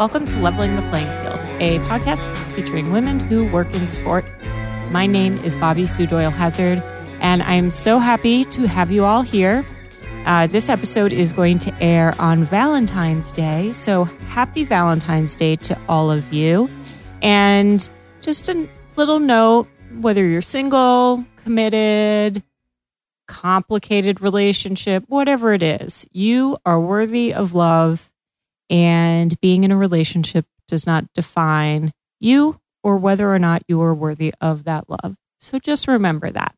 Welcome to Leveling the Playing Field, a podcast featuring women who work in sport. My name is Bobby Sue Doyle Hazard, and I'm so happy to have you all here. Uh, this episode is going to air on Valentine's Day, so happy Valentine's Day to all of you. And just a little note whether you're single, committed, complicated relationship, whatever it is, you are worthy of love. And being in a relationship does not define you or whether or not you are worthy of that love. So just remember that.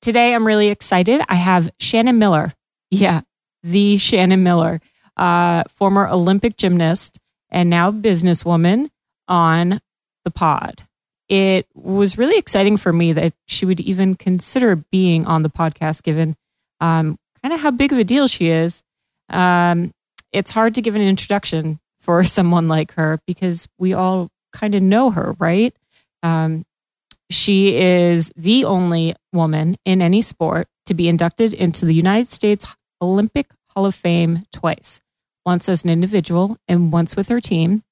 Today, I'm really excited. I have Shannon Miller. Yeah, the Shannon Miller, uh, former Olympic gymnast and now businesswoman on the pod it was really exciting for me that she would even consider being on the podcast, given um, kind of how big of a deal she is. Um, it's hard to give an introduction for someone like her because we all kind of know her, right? Um, she is the only woman in any sport to be inducted into the United States Olympic Hall of Fame twice, once as an individual and once with her team.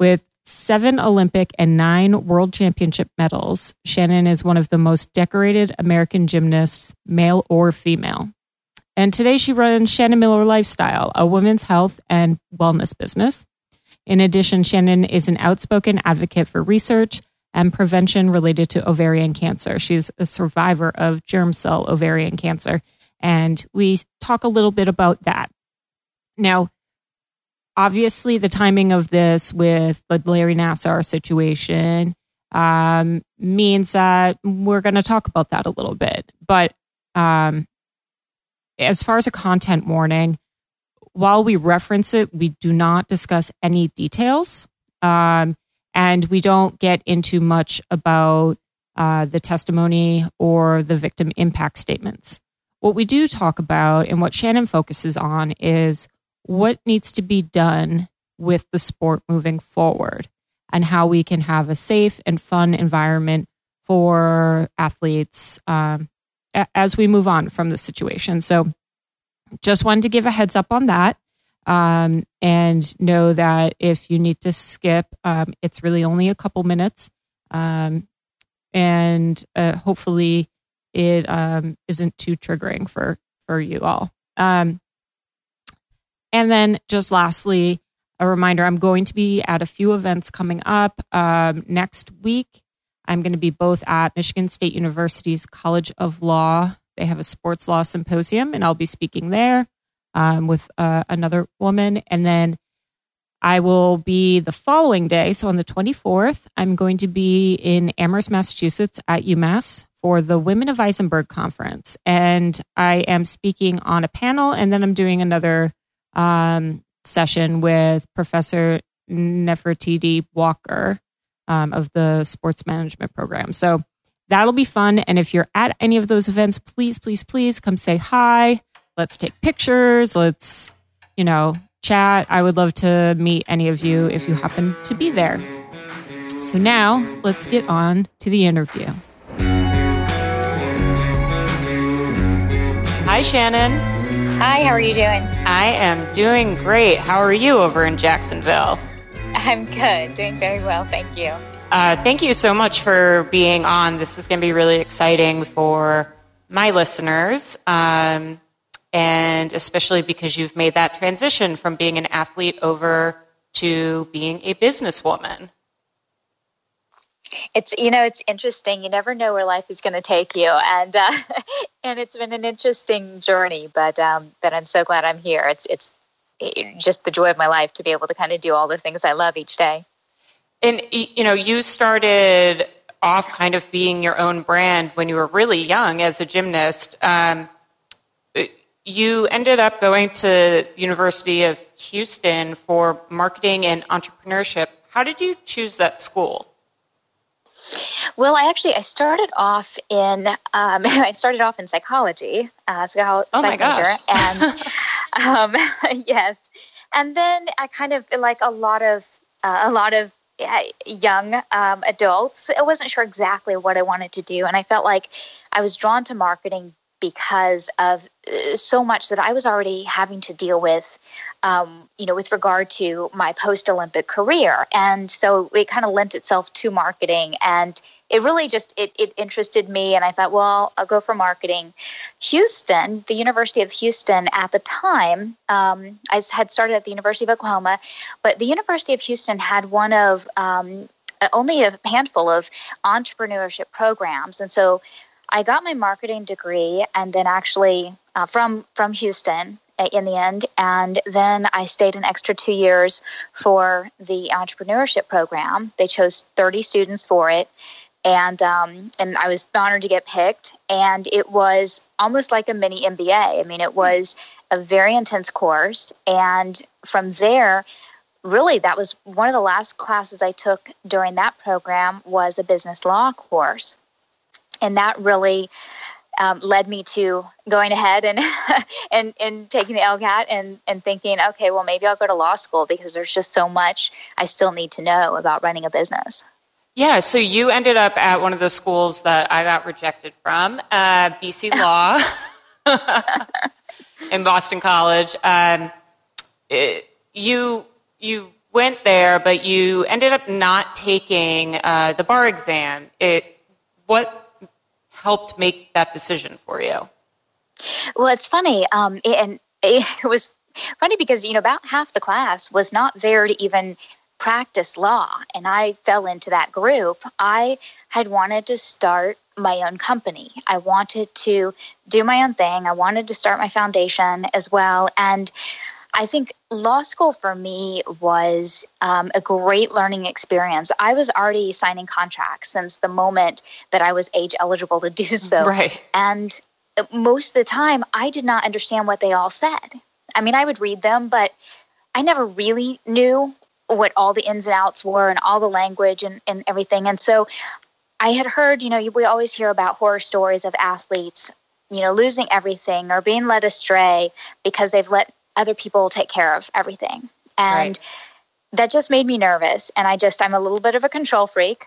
With seven Olympic and nine world championship medals. Shannon is one of the most decorated American gymnasts, male or female. And today she runs Shannon Miller Lifestyle, a women's health and wellness business. In addition, Shannon is an outspoken advocate for research and prevention related to ovarian cancer. She's a survivor of germ cell ovarian cancer. And we talk a little bit about that. Now, obviously the timing of this with the Larry Nassar situation um, means that we're going to talk about that a little bit. But um, as far as a content warning, while we reference it, we do not discuss any details. Um, and we don't get into much about uh, the testimony or the victim impact statements. What we do talk about and what Shannon focuses on is what needs to be done with the sport moving forward and how we can have a safe and fun environment for athletes um, as we move on from the situation. So, just wanted to give a heads up on that um, and know that if you need to skip, um, it's really only a couple minutes. Um, and uh, hopefully, it um, not too triggering for, for you all. Um, and then just lastly, a reminder I'm going to be at a few events coming up um, next week. I'm going to be both at Michigan State University's College of Law. They have a sports law symposium, and I'll be speaking there um, with uh, another woman. And then I will be the following day. So on the 24th, I'm going to be in Amherst, Massachusetts at UMass for the Women of Isenberg conference. And I am speaking on a panel, and then I'm doing another um, session with Professor Nefertiti Walker um, of the sports management program. So that'll be fun. And if you're at any of those events, please, please, please come say hi. Let's take pictures. Let's, you know, chat. I would love to meet any of you if you happen to be there. So now let's get on to the interview. Hi, Shannon. Hi, how are you doing? I am doing great. How are you over in Jacksonville? I'm good, doing very well, thank you. Uh, thank you so much for being on. This is going to be really exciting for my listeners, um, and especially because you've made that transition from being an athlete over to being a businesswoman. It's you know it's interesting. You never know where life is going to take you. And uh, and it's been an interesting journey but um but i'm so glad i'm here. It's it's just the joy of my life to be able to kind of do all the things i love each day. And you know you started off kind of being your own brand when you were really young as a gymnast. Um, you ended up going to university of houston for marketing and entrepreneurship. How did you choose that school? Well, I actually I started off in um, I started off in psychology, uh, oh psych major, and um, yes, and then I kind of like a lot of uh, a lot of young um, adults. I wasn't sure exactly what I wanted to do, and I felt like I was drawn to marketing because of uh, so much that I was already having to deal with, um, you know, with regard to my post Olympic career. And so it kind of lent itself to marketing and it really just it, it interested me and i thought well i'll go for marketing houston the university of houston at the time um, i had started at the university of oklahoma but the university of houston had one of um, only a handful of entrepreneurship programs and so I got my marketing degree and then actually uh, from from Houston uh, in the end, and then I stayed an extra two years for the entrepreneurship program. They chose 30 students for it, and um, and I was honored to get picked. And it was almost like a mini MBA. I mean, it was a very intense course, and from there. Really, that was one of the last classes I took during that program was a business law course and that really um, led me to going ahead and and and taking the LSAT and and thinking, okay, well maybe I'll go to law school because there's just so much I still need to know about running a business. Yeah, so you ended up at one of the schools that I got rejected from, uh, BC Law in Boston College. Um, it, you you went there, but you ended up not taking uh, the bar exam. It what helped make that decision for you? Well, it's funny, um, and it was funny because you know about half the class was not there to even practice law, and I fell into that group. I had wanted to start my own company. I wanted to do my own thing. I wanted to start my foundation as well, and I think law school for me was um, a great learning experience. I was already signing contracts since the moment that I was age eligible to do so. Right. And most of the time, I did not understand what they all said. I mean, I would read them, but I never really knew what all the ins and outs were and all the language and, and everything. And so I had heard, you know, we always hear about horror stories of athletes, you know, losing everything or being led astray because they've let other people take care of everything. And right. that just made me nervous. And I just, I'm a little bit of a control freak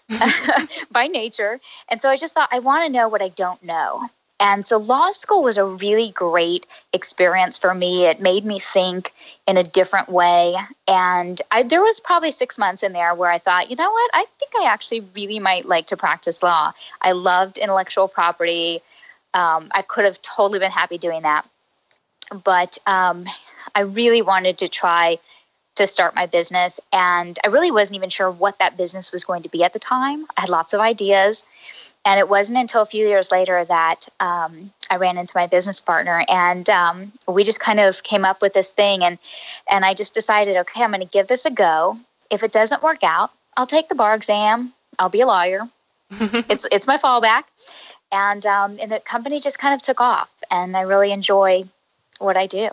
by nature. And so I just thought, I want to know what I don't know. And so law school was a really great experience for me. It made me think in a different way. And I, there was probably six months in there where I thought, you know what, I think I actually really might like to practice law. I loved intellectual property. Um, I could have totally been happy doing that. But um, I really wanted to try to start my business. And I really wasn't even sure what that business was going to be at the time. I had lots of ideas. And it wasn't until a few years later that um, I ran into my business partner and um, we just kind of came up with this thing. And, and I just decided, okay, I'm going to give this a go. If it doesn't work out, I'll take the bar exam. I'll be a lawyer. it's, it's my fallback. And, um, and the company just kind of took off. And I really enjoy what I do.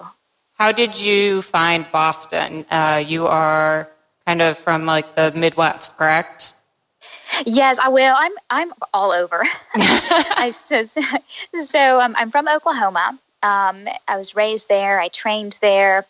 How did you find Boston? Uh, you are kind of from like the Midwest, correct? Yes, I will. I'm I'm all over. I, so so um, I'm from Oklahoma. Um, I was raised there. I trained there.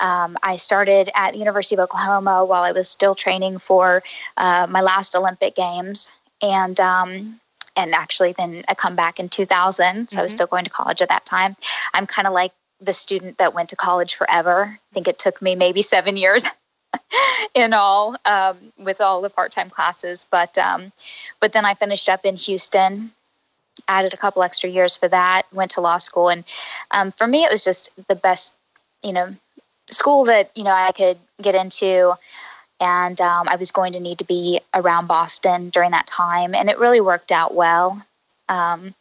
Um, I started at the University of Oklahoma while I was still training for uh, my last Olympic Games, and um, and actually then I come back in 2000. So mm-hmm. I was mm-hmm. still going to college at that time. I'm kind of like the student that went to college forever. I think it took me maybe seven years in all um, with all the part-time classes. But um, but then I finished up in Houston, added a couple extra years for that. Went to law school, and um, for me, it was just the best, you know, school that you know I could get into. And um, I was going to need to be around Boston during that time, and it really worked out well. Um,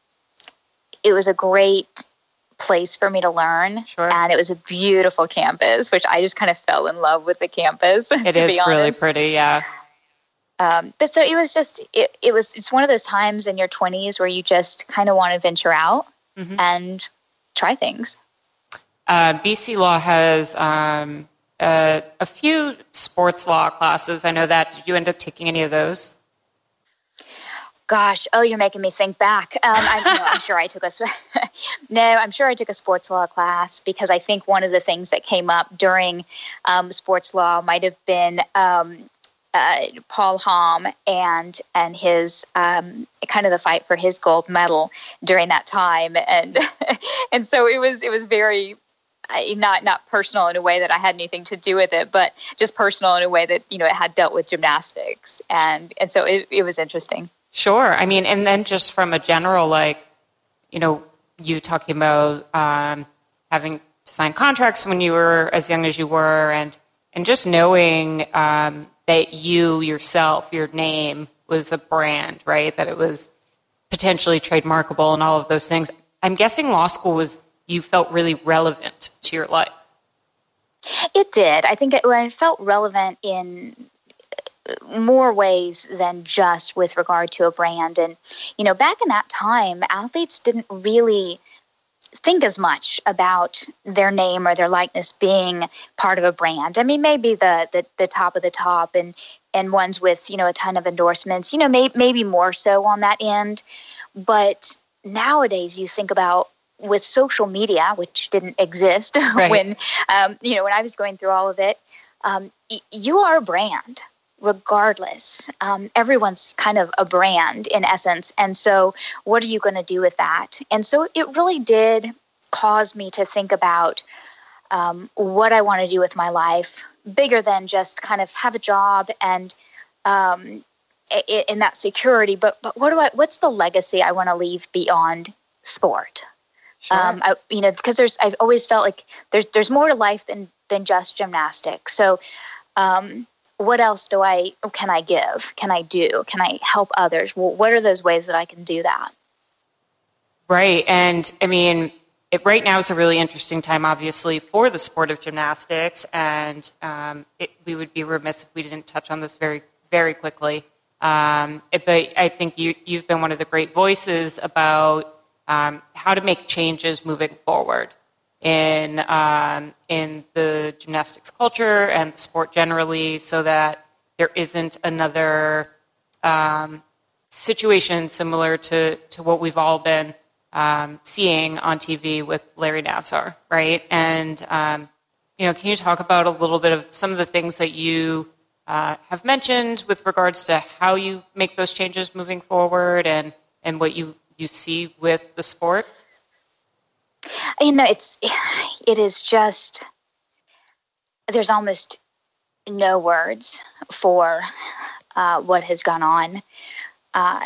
it was a great place for me to learn. Sure. And it was a beautiful campus, which I just kind of fell in love with the campus. It is really pretty, yeah. Um, but so it was just it, it was it's one of those times in your 20s where you just kind of want to venture out mm-hmm. and try things. Uh, BC Law has um, uh, a few sports law classes. I know that. Did you end up taking any of those? Gosh, oh, you're making me think back. Um, I'm, no, I'm sure I took a no, I'm sure I took a sports law class because I think one of the things that came up during um, sports law might have been um, uh, Paul Hamm and and his um, kind of the fight for his gold medal during that time, and and so it was it was very not not personal in a way that I had anything to do with it, but just personal in a way that you know it had dealt with gymnastics, and and so it, it was interesting. Sure, I mean, and then just from a general like, you know, you talking about um, having to sign contracts when you were as young as you were, and and just knowing um, that you yourself, your name was a brand, right? That it was potentially trademarkable and all of those things. I'm guessing law school was you felt really relevant to your life. It did. I think it, I felt relevant in more ways than just with regard to a brand. And, you know, back in that time, athletes didn't really think as much about their name or their likeness being part of a brand. I mean, maybe the the, the top of the top and and ones with you know a ton of endorsements. You know, may, maybe more so on that end. But nowadays, you think about with social media, which didn't exist right. when um, you know when I was going through all of it. Um, y- you are a brand regardless. Um, everyone's kind of a brand in essence. And so, what are you going to do with that? And so, it really did cause me to think about um, what I want to do with my life, bigger than just kind of have a job and um, in that security. But but what do I? What's the legacy I want to leave beyond sport? Sure. Um, I, you know, because there's I've always felt like there's there's more to life than than just gymnastics. So um, what else do I can I give? Can I do? Can I help others? Well, what are those ways that I can do that? Right, and I mean, it, right now is a really interesting time, obviously, for the sport of gymnastics, and um, it, we would be remiss if we didn't touch on this very, very quickly. Um, it, but I think you, you've been one of the great voices about um, how to make changes moving forward in um, in the gymnastics culture and sport generally, so that there isn't another um, situation similar to to what we've all been um, seeing on TV with Larry Nassar, right? And um, you know, can you talk about a little bit of some of the things that you uh, have mentioned with regards to how you make those changes moving forward, and and what you you see with the sport? You know it's it is just there's almost no words for uh, what has gone on uh,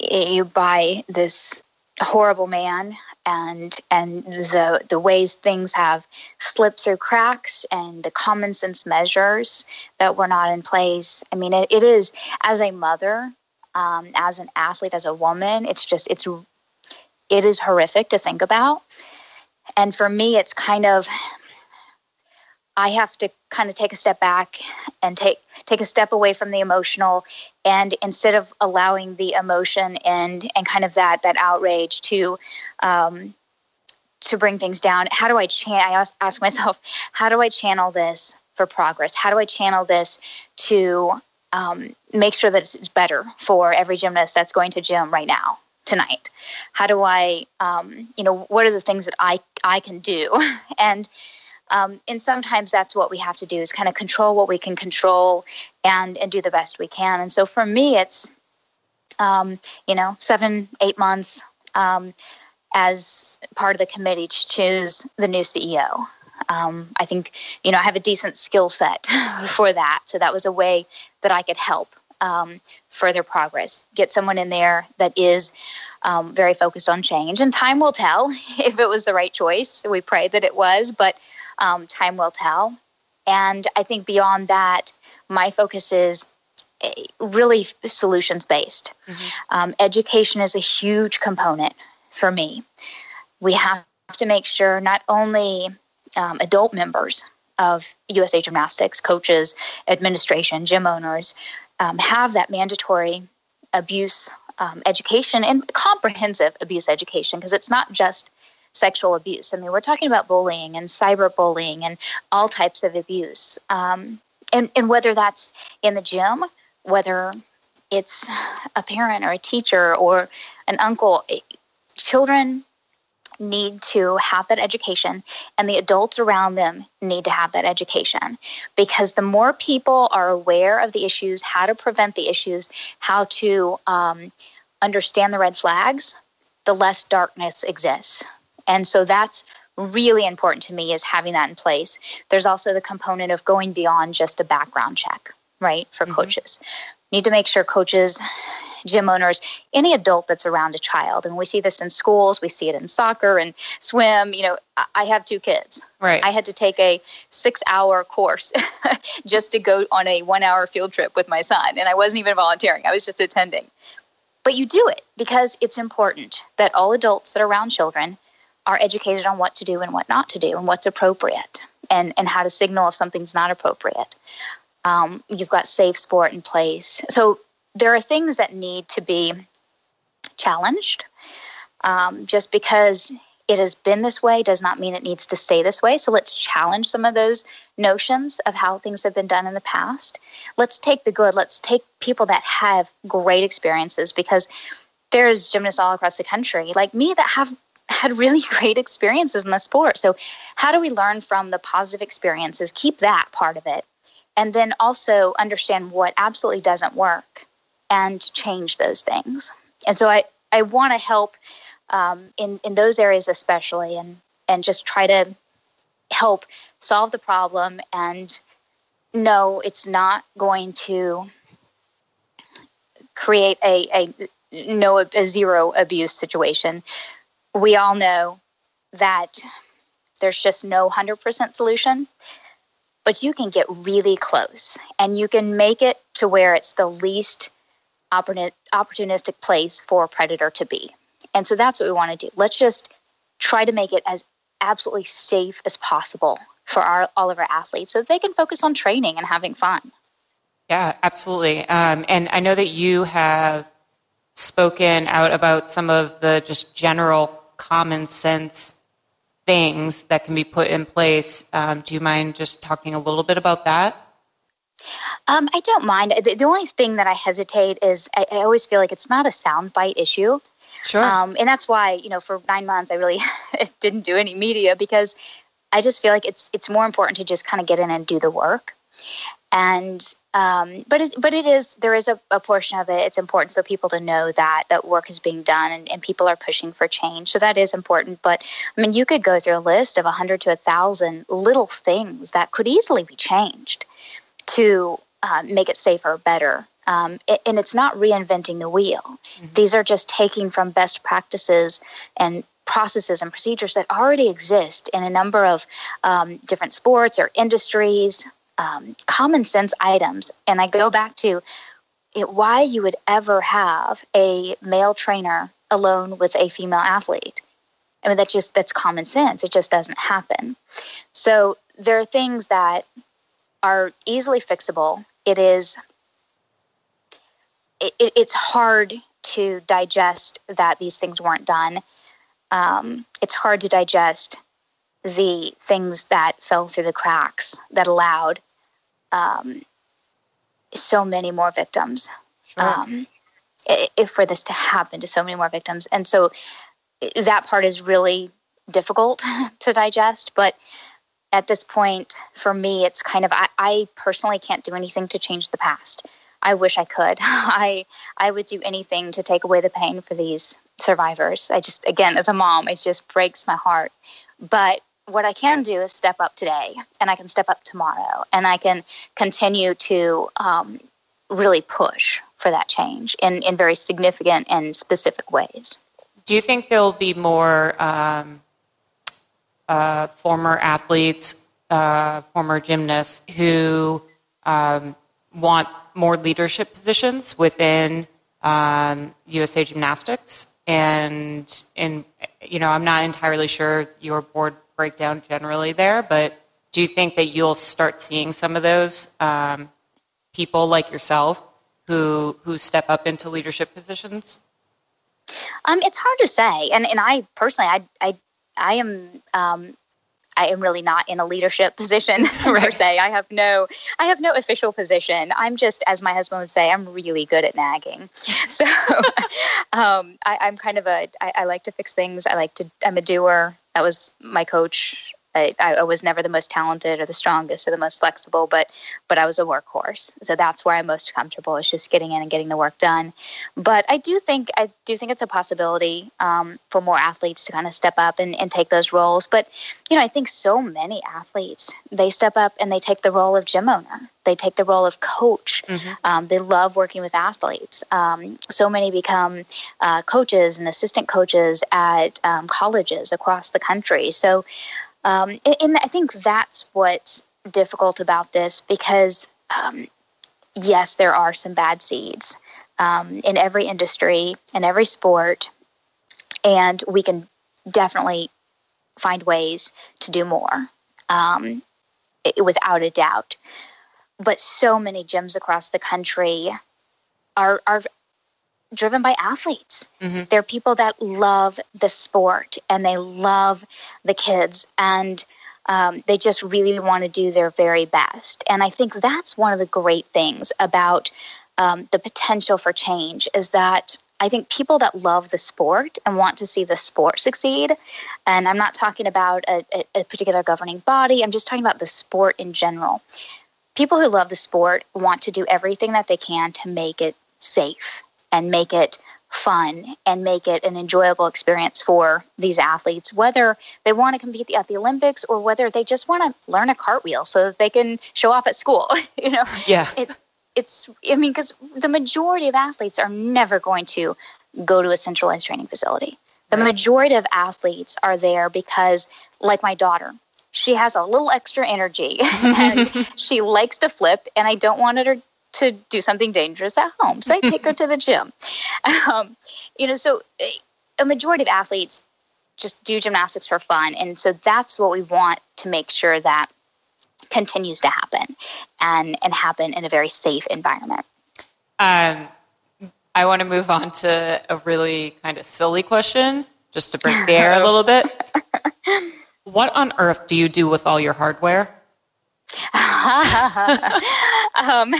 you by this horrible man and and the the ways things have slipped through cracks and the common sense measures that were not in place. I mean it, it is as a mother um, as an athlete as a woman it's just it's it is horrific to think about and for me, it's kind of I have to kind of take a step back and take take a step away from the emotional and instead of allowing the emotion and and kind of that that outrage to um, to bring things down how do i chan- i ask, ask myself how do i channel this for progress? How do i channel this to um, make sure that it's better for every gymnast that's going to gym right now tonight? How do I, um, you know, what are the things that I I can do? and um, and sometimes that's what we have to do is kind of control what we can control and and do the best we can. And so for me, it's um, you know seven eight months um, as part of the committee to choose the new CEO. Um, I think you know I have a decent skill set for that, so that was a way that I could help um, further progress. Get someone in there that is um, very focused on change, and time will tell if it was the right choice. We pray that it was, but um, time will tell. And I think beyond that, my focus is eh, really solutions based. Mm-hmm. Um, education is a huge component for me. We have to make sure not only um, adult members of USA Gymnastics, coaches, administration, gym owners, um, have that mandatory abuse um, education and comprehensive abuse education because it's not just sexual abuse. I mean, we're talking about bullying and cyberbullying and all types of abuse. Um, and, and whether that's in the gym, whether it's a parent or a teacher or an uncle, children need to have that education and the adults around them need to have that education. Because the more people are aware of the issues how to prevent the issues how to um, understand the red flags the less darkness exists. And so that's really important to me is having that in place. There's also the component of going beyond just a background check right for mm-hmm. coaches. Need to make sure coaches gym owners, any adult that's around a child. And we see this in schools, we see it in soccer and swim. You know, I have two kids. Right. I had to take a six hour course just to go on a one hour field trip with my son. And I wasn't even volunteering, I was just attending. But you do it because it's important that all adults that are around children are educated on what to do and what not to do and what's appropriate and, and how to signal if something's not appropriate. Um, you've got safe sport in place. So there are things that need to be challenged. Um, just because it has been this way does not mean it needs to stay this way. So let's challenge some of those notions of how things have been done in the past. Let's take the good. Let's take people that have great experiences because there's gymnasts all across the country like me that have had really great experiences in the sport. So, how do we learn from the positive experiences? Keep that part of it. And then also understand what absolutely doesn't work and change those things. And so I, I want to help um, in, in those areas especially and, and just try to help solve the problem and no, it's not going to create a, a no a zero abuse situation. We all know that there's just no 100% solution, but you can get really close and you can make it to where it's the least opportunistic place for a predator to be. And so that's what we want to do. Let's just try to make it as absolutely safe as possible for our, all of our athletes so they can focus on training and having fun. Yeah, absolutely. Um, and I know that you have spoken out about some of the just general common sense things that can be put in place. Um, do you mind just talking a little bit about that? Um, I don't mind. The, the, only thing that I hesitate is I, I, always feel like it's not a soundbite issue. Sure. Um, and that's why you know for nine months I really didn't do any media because I just feel like it's it's more important to just kind of get in and do the work. And um, but it's, but it is there is a, a, portion of it. It's important for people to know that that work is being done and, and people are pushing for change. So that is important. But I mean, you could go through a list of hundred to a thousand little things that could easily be changed to uh, make it safer, better. Um, and it's not reinventing the wheel. Mm-hmm. These are just taking from best practices and processes and procedures that already exist in a number of um, different sports or industries, um, common sense items. And I go back to it, why you would ever have a male trainer alone with a female athlete. I mean, that just that's common sense. It just doesn't happen. So there are things that are easily fixable. It is it, it's hard to digest that these things weren't done. Um, it's hard to digest the things that fell through the cracks that allowed um, so many more victims. Sure. Um, if for this to happen to so many more victims, and so that part is really difficult to digest. But at this point, for me, it's kind of I, I personally can't do anything to change the past. I wish I could. I I would do anything to take away the pain for these survivors. I just again, as a mom, it just breaks my heart. But what I can do is step up today, and I can step up tomorrow, and I can continue to um, really push for that change in in very significant and specific ways. Do you think there'll be more um, uh, former athletes, uh, former gymnasts who um, want more leadership positions within um, USA Gymnastics. And, and, you know, I'm not entirely sure your board breakdown generally there, but do you think that you'll start seeing some of those um, people like yourself who, who step up into leadership positions? Um, it's hard to say, and and I personally, I I I am um, I am really not in a leadership position right. per se. I have no, I have no official position. I'm just, as my husband would say, I'm really good at nagging. So um, I, am kind of a, I, I like to fix things. I like to, I'm a doer. That was my coach I, I, was never the most talented or the strongest or the most flexible, but but I was a workhorse. So that's where I'm most comfortable is just getting in and getting the work done. But I do think I do think it's a possibility um, for more athletes to kind of step up and, and take those roles. But you know, I think so many athletes they step up and they take the role of gym owner. They take the role of coach. Mm-hmm. Um, they love working with athletes. Um, so many become uh, coaches and assistant coaches at um, colleges across the country. So um, and, I think that's what's difficult about this because, um, yes, there are some bad seeds um, in every industry, in every sport, and we can definitely find ways to do more um, it, without a doubt. But so many gyms across the country are, are driven by athletes. Mm-hmm. They're people that love the sport and they love the kids and um, they just really want to do their very best. And I think that's one of the great things about um, the potential for change is that I think people that love the sport and want to see the sport succeed, and I'm not talking about a, a particular governing body, I'm just talking about the sport in general. People who love the sport want to do everything that they can to make it safe and make it fun and make it an enjoyable experience for these athletes, whether they want to compete at the Olympics or whether they just want to learn a cartwheel so that they can show off at school. you know, yeah, it, it's. I mean, because the majority of athletes are never going to go to a centralized training facility. The right. majority of athletes are there because, like my daughter, she has a little extra energy and she likes to flip, and I don't want her to do something dangerous at home. So I take her to the gym. Um, you know, so eh, a majority of athletes just do gymnastics for fun. And so that's what we want to make sure that continues to happen and, and happen in a very safe environment. Um, I want to move on to a really kind of silly question, just to break the air a little bit. what on earth do you do with all your hardware? um,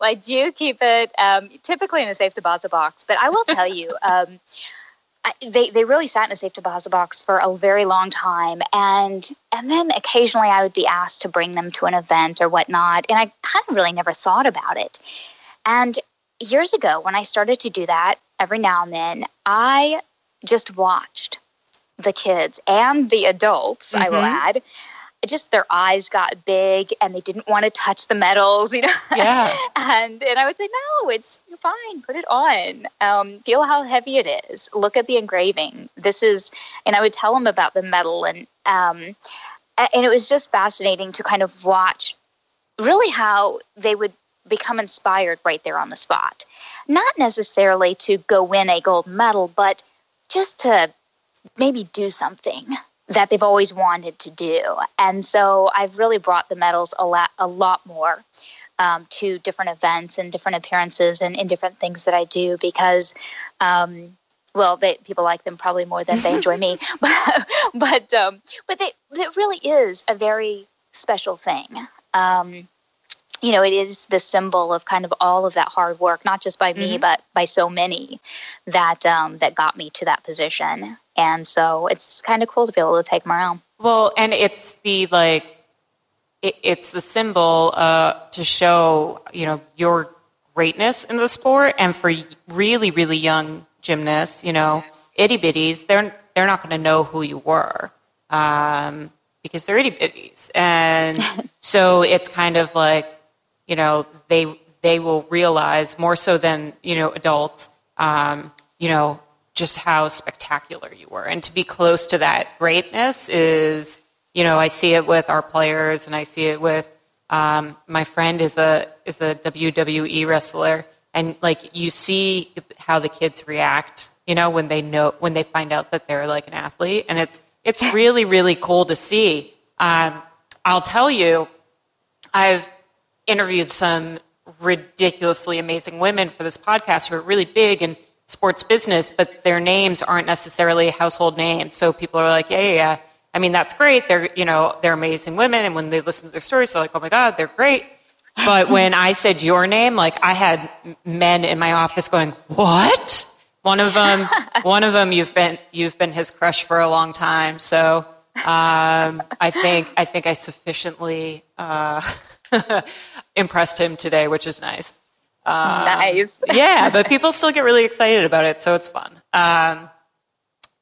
well, I do keep it um, typically in a safe deposit box, but I will tell you, um, I, they they really sat in a safe deposit box for a very long time, and and then occasionally I would be asked to bring them to an event or whatnot, and I kind of really never thought about it. And years ago, when I started to do that, every now and then, I just watched the kids and the adults. Mm-hmm. I will mm-hmm. add just their eyes got big and they didn't want to touch the medals, you know. Yeah. and and I would say, no, it's you're fine. Put it on. Um, feel how heavy it is. Look at the engraving. This is, and I would tell them about the medal and um, and it was just fascinating to kind of watch, really how they would become inspired right there on the spot. Not necessarily to go win a gold medal, but just to maybe do something that they've always wanted to do. And so I've really brought the medals a lot, a lot more um, to different events and different appearances and in different things that I do because, um, well, they, people like them probably more than they enjoy me, but but um, but they, it really is a very special thing. Um, you know, it is the symbol of kind of all of that hard work, not just by me, mm-hmm. but by so many that um, that got me to that position. And so it's kind of cool to be able to take them around. Well, and it's the like, it, it's the symbol uh, to show you know your greatness in the sport, and for really really young gymnasts, you know, itty bitties, they're they're not going to know who you were. Um, because they're itty bitties. And so it's kind of like you know they they will realize more so than you know adults um, you know just how spectacular you were. And to be close to that greatness is you know i see it with our players and i see it with um, my friend is a is a wwe wrestler. And like you see how the kids react you know when they know when they find out that they're like an athlete. And it's it's really really cool to see. Um, i'll tell you i've interviewed some ridiculously amazing women for this podcast who are really big in sports business, but their names aren't necessarily household names. So people are like, yeah, yeah, yeah. I mean, that's great. They're, you know, they're amazing women. And when they listen to their stories, they're like, oh my God, they're great. But when I said your name, like I had men in my office going, what? One of them, one of them, you've been, you've been his crush for a long time. So, um, I think, I think I sufficiently, uh, impressed him today, which is nice. Um, nice. yeah, but people still get really excited about it, so it's fun. Um,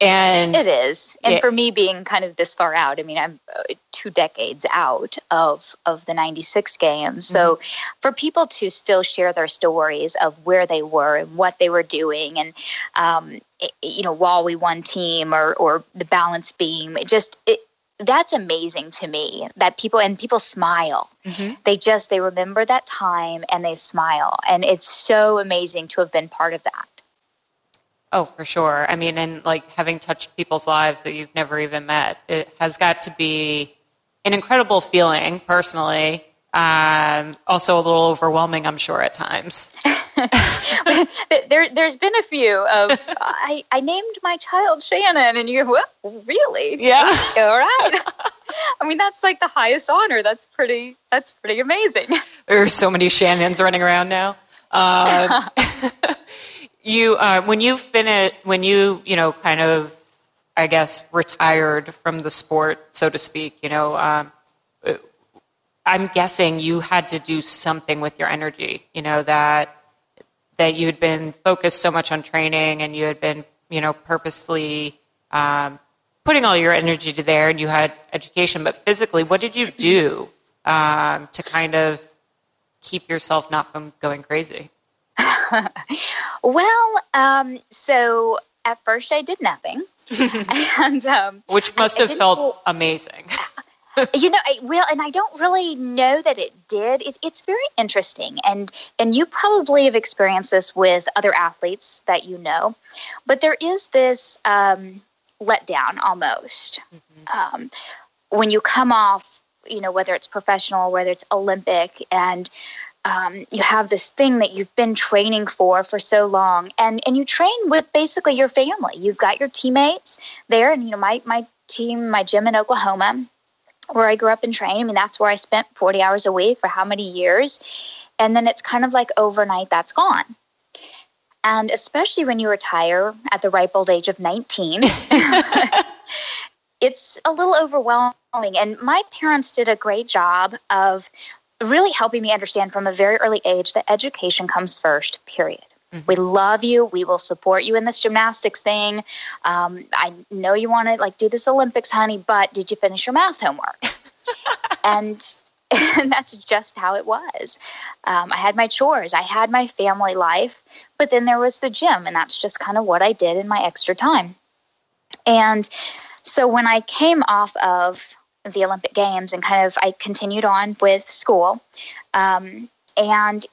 and it is and it, for me being kind of this far out i mean i'm uh, two decades out of of the 96 games so mm-hmm. for people to still share their stories of where they were and what they were doing and um, it, you know while we won team or or the balance beam it just it that's amazing to me that people and people smile mm-hmm. they just they remember that time and they smile and it's so amazing to have been part of that Oh, for sure. I mean, and like having touched people's lives that you've never even met, it has got to be an incredible feeling personally. Um, also a little overwhelming, I'm sure, at times. there, has been a few of I, I named my child Shannon, and you're well, really? Yeah. All right. I mean, that's like the highest honor. That's pretty. That's pretty amazing. There's so many Shannons running around now. Uh, you uh, when you finish when you you know kind of I guess retired from the sport, so to speak. You know, um, I'm guessing you had to do something with your energy. You know that that you had been focused so much on training and you had been you know purposely um, putting all your energy to there, and you had education. But physically, what did you do um, to kind of keep yourself not from going crazy? well, um, so at first I did nothing, and um, which must I, have I felt amazing. You know, I, well, and I don't really know that it did. It, it's very interesting, and and you probably have experienced this with other athletes that you know, but there is this um, letdown almost mm-hmm. um, when you come off. You know, whether it's professional, whether it's Olympic, and um, you have this thing that you've been training for for so long and and you train with basically your family you've got your teammates there and you know my my team my gym in oklahoma where i grew up and trained i mean that's where i spent 40 hours a week for how many years. And then it's kind of like overnight that's gone. And especially when you retire at the ripe old age of 19 it's a little overwhelming. And my parents did a great job of really helping me understand from a very early age that education comes first, period. Mm-hmm. We love you. We will support you in this gymnastics thing. Um, I know you want to like do this Olympics, honey, but did you finish your math homework? and and that's just how it was. Um, I had my chores, I had my family life, but then there was the gym, and that's just kind of what I did in my extra time. And so when I came off of the Olympic Games and kind of I continued on with school. Um, and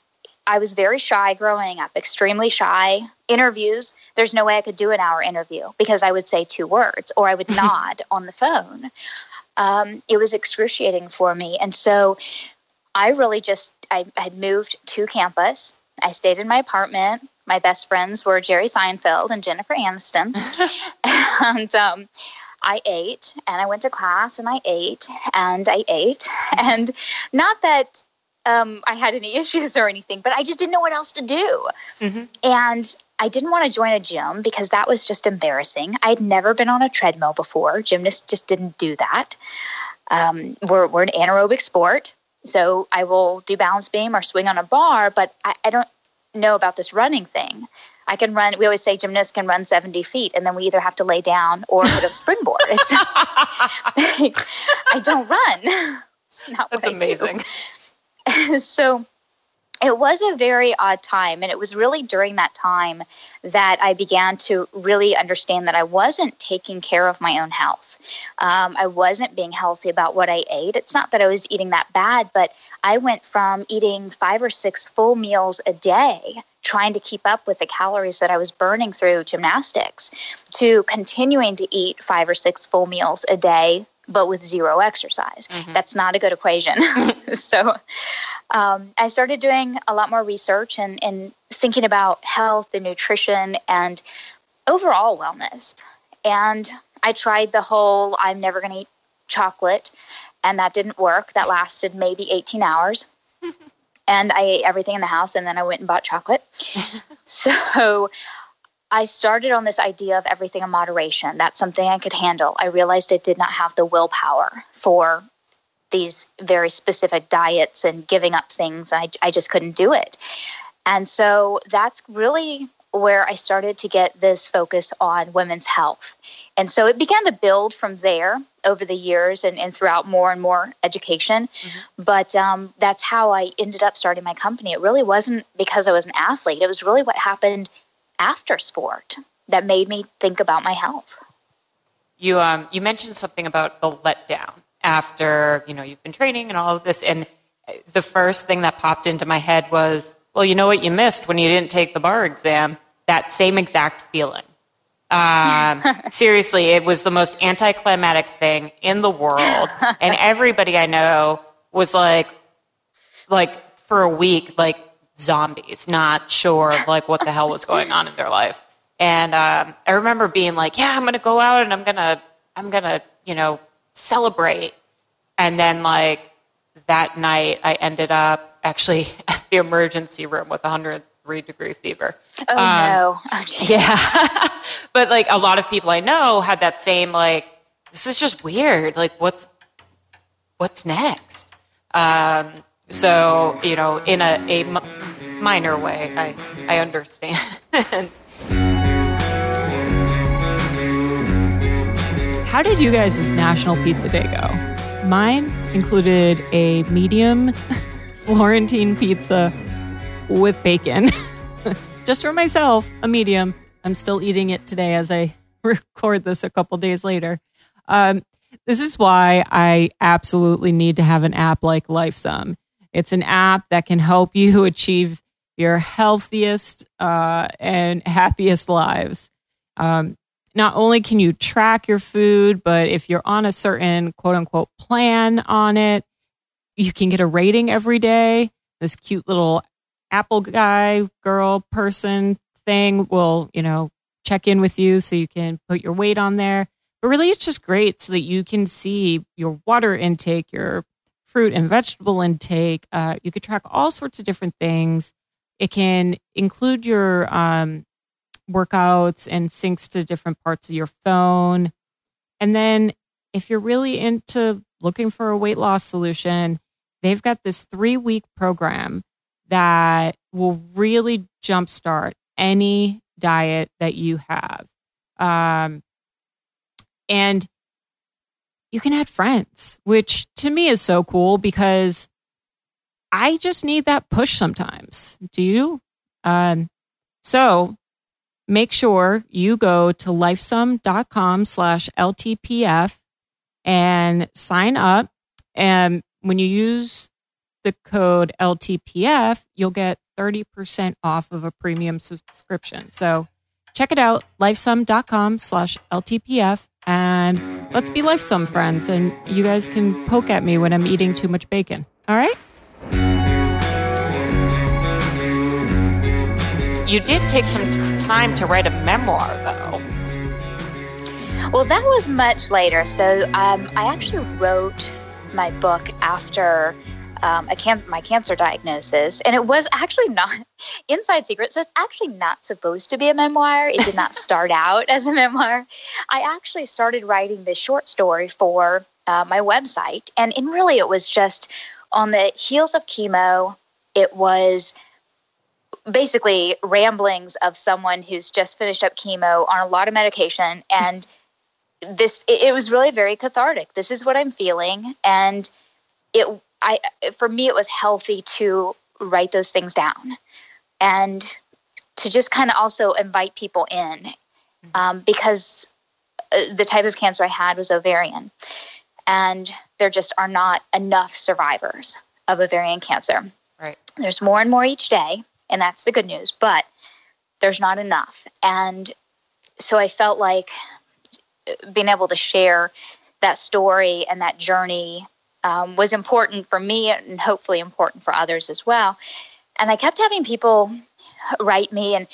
I was very shy growing up, extremely shy. Interviews, there's no way I could do an hour interview because I would say two words or I would nod on the phone. Um, it was excruciating for me. And so I really just, I had moved to campus. I stayed in my apartment. My best friends were Jerry Seinfeld and Jennifer Aniston. and um, I ate and I went to class and I ate and I ate. And not that um, I had any issues or anything, but I just didn't know what else to do. Mm-hmm. And I didn't want to join a gym because that was just embarrassing. I'd never been on a treadmill before. Gymnasts just didn't do that. Um, we're, we're an anaerobic sport. So I will do balance beam or swing on a bar, but I, I don't know about this running thing. I can run. We always say gymnasts can run 70 feet, and then we either have to lay down or put a springboard. I don't run. It's not That's amazing. so it was a very odd time. And it was really during that time that I began to really understand that I wasn't taking care of my own health. Um, I wasn't being healthy about what I ate. It's not that I was eating that bad, but I went from eating five or six full meals a day trying to keep up with the calories that I was burning through gymnastics to continuing to eat five or six full meals a day but with zero exercise. Mm-hmm. That's not a good equation. so um, I started doing a lot more research and, and thinking about health and nutrition and overall wellness. And I tried the whole I'm never going to eat chocolate, and that didn't work. That lasted maybe 18 hours. and I ate everything in the house, and then I went and bought chocolate. so I started on this idea of everything in moderation. That's something I could handle. I realized I did not have the willpower for these very specific diets and giving up things. I, I just couldn't do it. And so that's really where I started to get this focus on women's health. And so it began to build from there over the years and, and throughout more and more education. Mm-hmm. But um, that's how I ended up starting my company. It really wasn't because I was an athlete, it was really what happened after sport that made me think about my health. You, um, you mentioned something about the letdown after you know you've been training and all of this and the first thing that popped into my head was well you know what you missed when you didn't take the bar exam that same exact feeling um, seriously it was the most anticlimactic thing in the world and everybody i know was like like for a week like zombies not sure like what the hell was going on in their life and um, i remember being like yeah i'm gonna go out and i'm gonna i'm gonna you know celebrate. And then, like, that night, I ended up actually at the emergency room with 103 degree fever. Oh, um, no. Oh, yeah. but, like, a lot of people I know had that same, like, this is just weird. Like, what's, what's next? Um, so, you know, in a, a minor way, I, I understand. How did you guys' National Pizza Day go? Mine included a medium Florentine pizza with bacon. Just for myself, a medium. I'm still eating it today as I record this a couple days later. Um, this is why I absolutely need to have an app like Lifesum. It's an app that can help you achieve your healthiest uh, and happiest lives. Um, not only can you track your food, but if you're on a certain quote unquote plan on it, you can get a rating every day. This cute little Apple guy, girl, person thing will, you know, check in with you so you can put your weight on there. But really, it's just great so that you can see your water intake, your fruit and vegetable intake. Uh, you could track all sorts of different things. It can include your um, workouts and syncs to different parts of your phone. And then if you're really into looking for a weight loss solution, they've got this three week program that will really jumpstart any diet that you have. Um, and you can add friends, which to me is so cool because I just need that push sometimes. Do you? Um, so make sure you go to lifesum.com slash LTPF and sign up. And when you use the code LTPF, you'll get 30% off of a premium subscription. So check it out, lifesum.com slash LTPF. And let's be Lifesum friends. And you guys can poke at me when I'm eating too much bacon. All right? You did take some time to write a memoir, though. Well, that was much later. So um, I actually wrote my book after um, can- my cancer diagnosis, and it was actually not inside secret. So it's actually not supposed to be a memoir. It did not start out as a memoir. I actually started writing this short story for uh, my website, and, and really it was just on the heels of chemo. It was basically ramblings of someone who's just finished up chemo on a lot of medication and this it, was really very cathartic this is what i'm feeling and it i for me it was healthy to write those things down and to just kind of also invite people in um, because uh, the type of cancer i had was ovarian and there just are not enough survivors of ovarian cancer right there's more and more each day and that's the good news. But there's not enough. And so I felt like being able to share that story and that journey um, was important for me and hopefully important for others as well. And I kept having people write me, and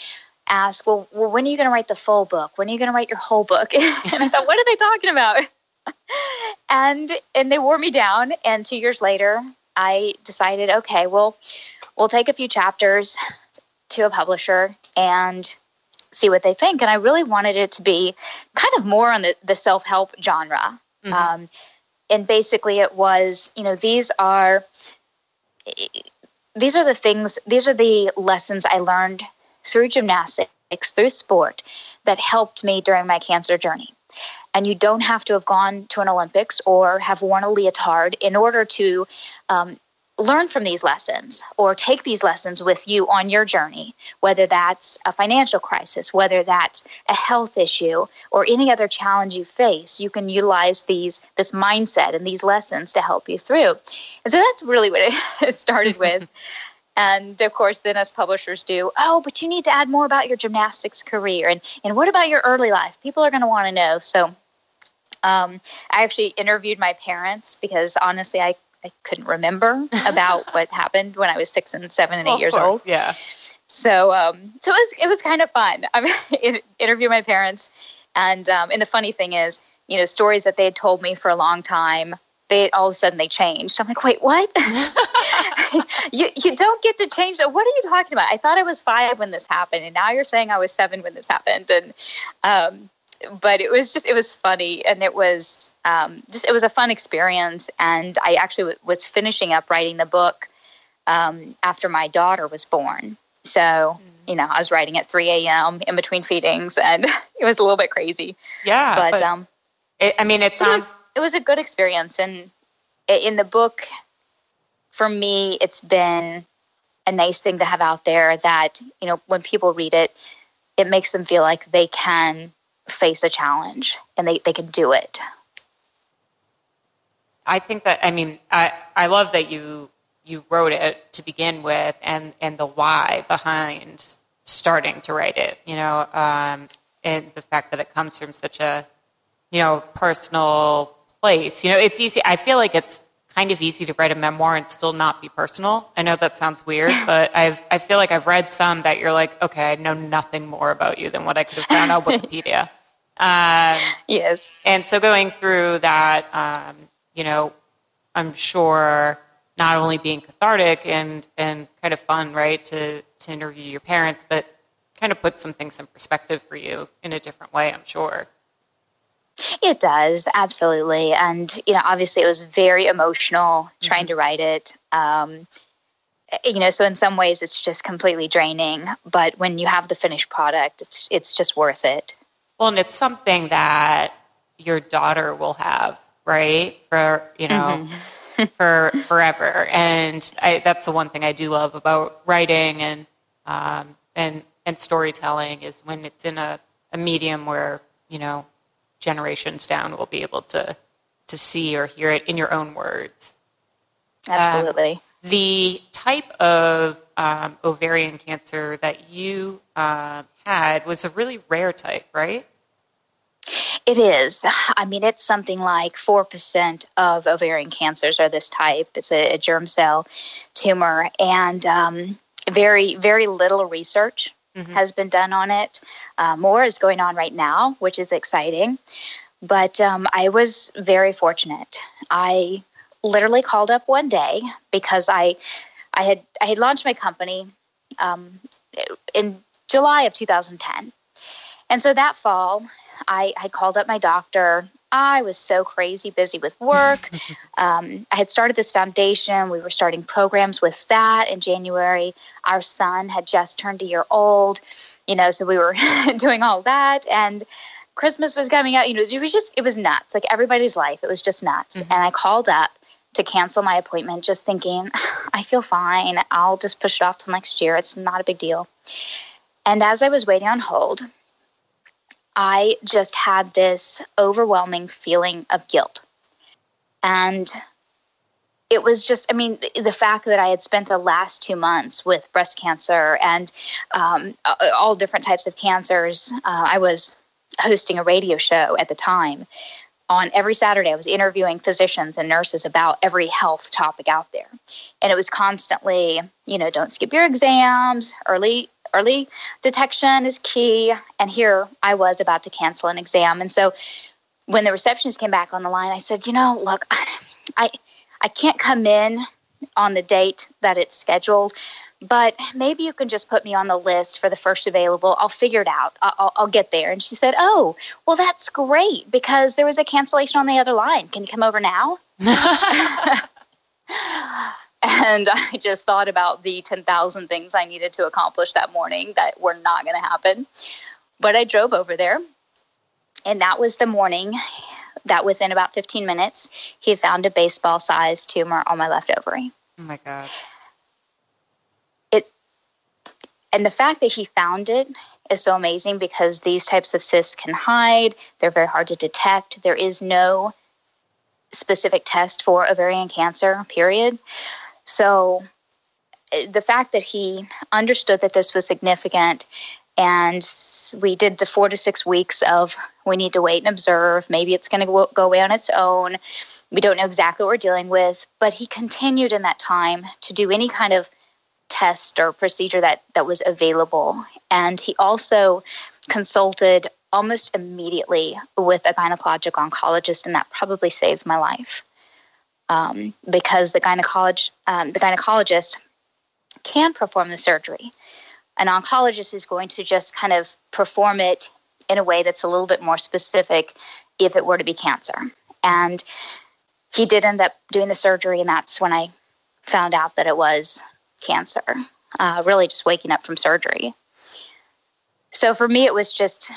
ask, well, well when are you going to write the full book? When are you going to write your whole book? and I thought, what are they talking about? and and they wore me down. And two years later, I decided, okay, well, we'll take a few chapters to a publisher and see what they think. And I really wanted it to be kind of more on the, the self help genre. Mm-hmm. Um, and basically, it was, you know, these are these are the things, these are the lessons I learned through gymnastics, through sport, that helped me during my cancer journey. And you don't have to have gone to an Olympics or have worn a leotard in order to um, learn from these lessons or take these lessons with you on your journey, whether that's a financial crisis, whether that's a health issue, or any other challenge you face, you can utilize these this mindset and these lessons to help you through. And so that's really what it started with. and of course, then as publishers do, oh, but you need to add more about your gymnastics career and, and what about your early life? People are going to want to know. So um, I actually interviewed my parents because honestly, I I couldn't remember about what happened when I was six and seven and eight well, years course, old. Yeah. So, um, so it was it was kind of fun. I mean, interview my parents, and um, and the funny thing is, you know, stories that they had told me for a long time, they all of a sudden they changed. I'm like, wait, what? you you don't get to change that. What are you talking about? I thought I was five when this happened, and now you're saying I was seven when this happened, and um, but it was just it was funny and it was um, just it was a fun experience and i actually w- was finishing up writing the book um, after my daughter was born so mm-hmm. you know i was writing at 3 a.m in between feedings and it was a little bit crazy yeah but, but um it, i mean it sounds it was, it was a good experience and in the book for me it's been a nice thing to have out there that you know when people read it it makes them feel like they can face a challenge and they, they can do it. I think that I mean I, I love that you you wrote it to begin with and, and the why behind starting to write it, you know, um, and the fact that it comes from such a, you know, personal place. You know, it's easy. I feel like it's kind of easy to write a memoir and still not be personal. I know that sounds weird, but I've I feel like I've read some that you're like, okay, I know nothing more about you than what I could have found on Wikipedia. Um, yes. And so going through that, um, you know, I'm sure not only being cathartic and and kind of fun, right, to to interview your parents, but kind of put some things in perspective for you in a different way. I'm sure. It does, absolutely. And, you know, obviously it was very emotional trying mm-hmm. to write it. Um, you know, so in some ways it's just completely draining, but when you have the finished product, it's it's just worth it. Well, and it's something that your daughter will have, right? For, you know, mm-hmm. for forever. And I, that's the one thing I do love about writing and um, and and storytelling is when it's in a, a medium where, you know, generations down will be able to to see or hear it in your own words. Absolutely. Um, the type of um, ovarian cancer that you uh, had was a really rare type, right? It is. I mean, it's something like 4% of ovarian cancers are this type. It's a, a germ cell tumor, and um, very, very little research mm-hmm. has been done on it. Uh, more is going on right now, which is exciting. But um, I was very fortunate. I literally called up one day because I, I had I had launched my company um, in July of 2010, and so that fall I, I called up my doctor. I was so crazy busy with work. um, I had started this foundation. We were starting programs with that in January. Our son had just turned a year old, you know, so we were doing all that. And Christmas was coming out. You know, it was just, it was nuts. Like everybody's life, it was just nuts. Mm-hmm. And I called up to cancel my appointment, just thinking, I feel fine. I'll just push it off till next year. It's not a big deal. And as I was waiting on hold, I just had this overwhelming feeling of guilt. And it was just, I mean, the, fact that I had spent the last two months with breast cancer and um, all different types of cancers. Uh, I was hosting a radio show at the time. On every Saturday, I was interviewing physicians and nurses about every health topic out there. And it was constantly, you know, don't skip your exams, early early detection is key. And here I was about to cancel an exam. And so when the receptionist came back on the line, I said, you know, look, I, I can't come in on the date that it's scheduled, but maybe you can just put me on the list for the first available. I'll figure it out. I'll, I'll get there. And she said, oh, well, that's great because there was a cancellation on the other line. Can you come over now? And I just thought about the 10,000 things I needed to accomplish that morning that were not going to happen. But I drove over there. And that was the morning that within about 15 minutes, he found a baseball sized tumor on my left ovary. Oh my God. It, and the fact that he found it is so amazing because these types of cysts can hide. They're very hard to detect. There is no specific test for ovarian cancer, period. So eh, the fact that he understood that this was significant and we did the four to six weeks of we need to wait and observe maybe it's going to go away on its own we don't know exactly what we're dealing with but he continued in that time to do any kind of test or procedure that that was available. And he also consulted almost immediately with a gynecologic oncologist and that probably saved my life um, because the, um, the gynecologist can perform the surgery. An oncologist is going to just kind of perform it in a way that's a little bit more specific if it were to be cancer. And he did end up doing the surgery, and that's when I found out that it was cancer, uh, really just waking up from surgery. So for me, it was just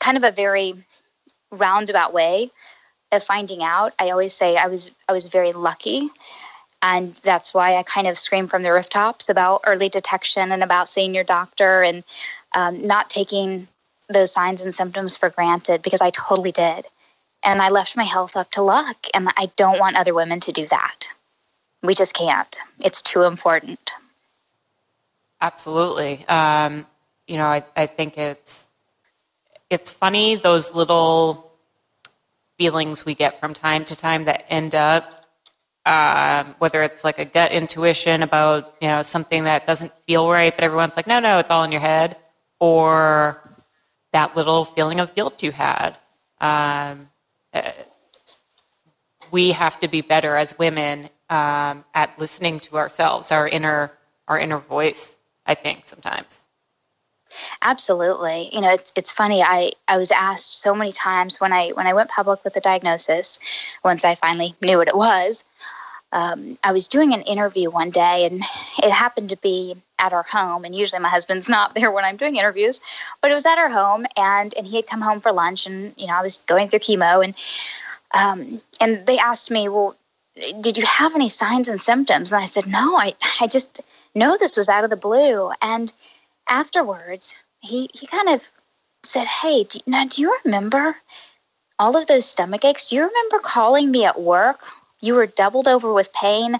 kind of a very roundabout way of finding out, I always say I was I was very lucky. And that's why I kind of scream from the rooftops about early detection and about seeing your doctor and um, not taking those signs and symptoms for granted because I totally did. And I left my health up to luck. And I don't want other women to do that. We just can't. It's too important. Absolutely. Um, you know, I, I think it's it's funny those little feelings we get from time to time that end up um, whether it's like a gut intuition about you know something that doesn't feel right, but everyone's like, no, no, it's all in your head, or that little feeling of guilt you had. Um, uh, we have to be better as women um, at listening to ourselves, our inner our inner voice. I think sometimes. Absolutely. You know, it's it's funny. I I was asked so many times when I when I went public with the diagnosis, once I finally knew what it was. Um, I was doing an interview one day, and it happened to be at our home. And usually, my husband's not there when I'm doing interviews, but it was at our home, and and he had come home for lunch, and you know, I was going through chemo, and um, and they asked me, well, did you have any signs and symptoms? And I said, no, I I just know this was out of the blue, and afterwards, he, he kind of said, Hey, do, now do you remember all of those stomach aches? Do you remember calling me at work? You were doubled over with pain.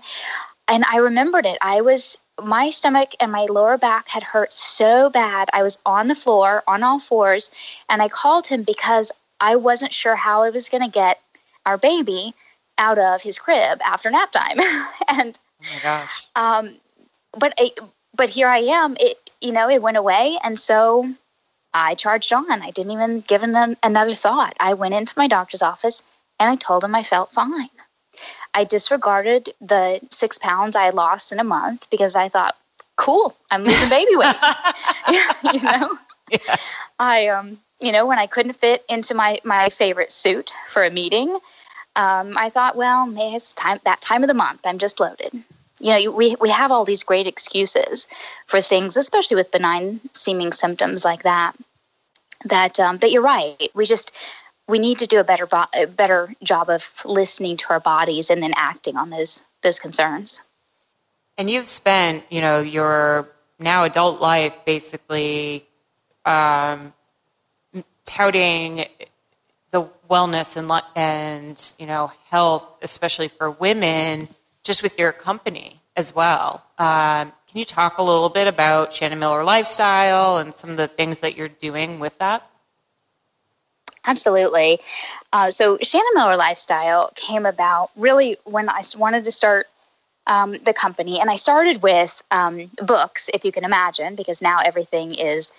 And I remembered it. I was, my stomach and my lower back had hurt so bad. I was on the floor on all fours. And I called him because I wasn't sure how I was going to get our baby out of his crib after nap time. and, oh my gosh. Um, but, I, but here I am. It, you know, it went away. And so I charged on. I didn't even give it an, another thought. I went into my doctor's office and I told him I felt fine. I disregarded the six pounds I lost in a month because I thought, cool, I'm losing baby weight. you know, yeah. I, um, you know, when I couldn't fit into my, my favorite suit for a meeting, um, I thought, well, it's time that time of the month. I'm just bloated you know, we, we have all these great excuses for things, especially with benign seeming symptoms like that, that, um, that you're right. We just, we need to do a better, bo- a better job of listening to our bodies and then acting on those, those concerns. And you've spent, you know, your now adult life basically um, touting the wellness and and you know health, especially for women, just with your company as well. Um, can you talk a little bit about Shannon Miller Lifestyle and some of the things that you're doing with that? Absolutely. Uh, so, Shannon Miller Lifestyle came about really when I wanted to start um, the company, and I started with um, books, if you can imagine, because now everything is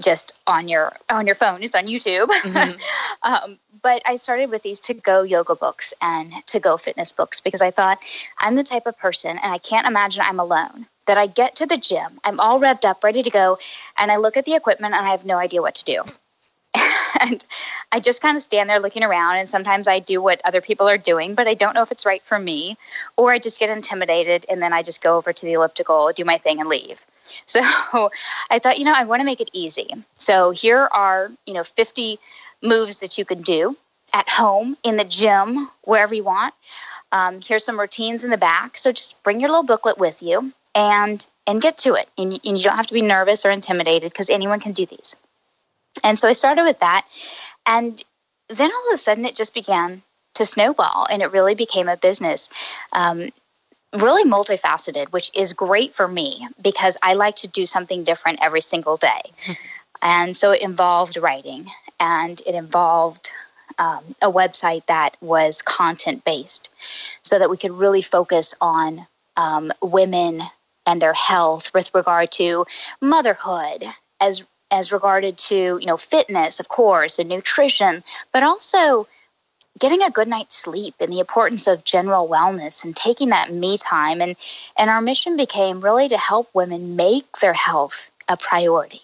just on your on your phone. It's on YouTube. Mm-hmm. um, but I started with these to go yoga books and to go fitness books because I thought I'm the type of person, and I can't imagine I'm alone. That I get to the gym, I'm all revved up, ready to go, and I look at the equipment and I have no idea what to do. and I just kind of stand there looking around. And sometimes I do what other people are doing, but I don't know if it's right for me. Or I just get intimidated and then I just go over to the elliptical, do my thing, and leave. So I thought, you know, I want to make it easy. So here are, you know, 50 moves that you can do at home, in the gym, wherever you want. Um, here's some routines in the back. So just bring your little booklet with you and and get to it. And, and you don't have to be nervous or intimidated because anyone can do these. And so I started with that. And then all of a sudden it just began to snowball and it really became a business. Um, really multifaceted, which is great for me because I like to do something different every single day. and so it involved writing and it involved um, a website that was content based so that we could really focus on um, women and their health with regard to motherhood as as regarded to you know fitness of course and nutrition but also getting a good night's sleep and the importance of general wellness and taking that me time. And and our mission became really to help women make their health a priority.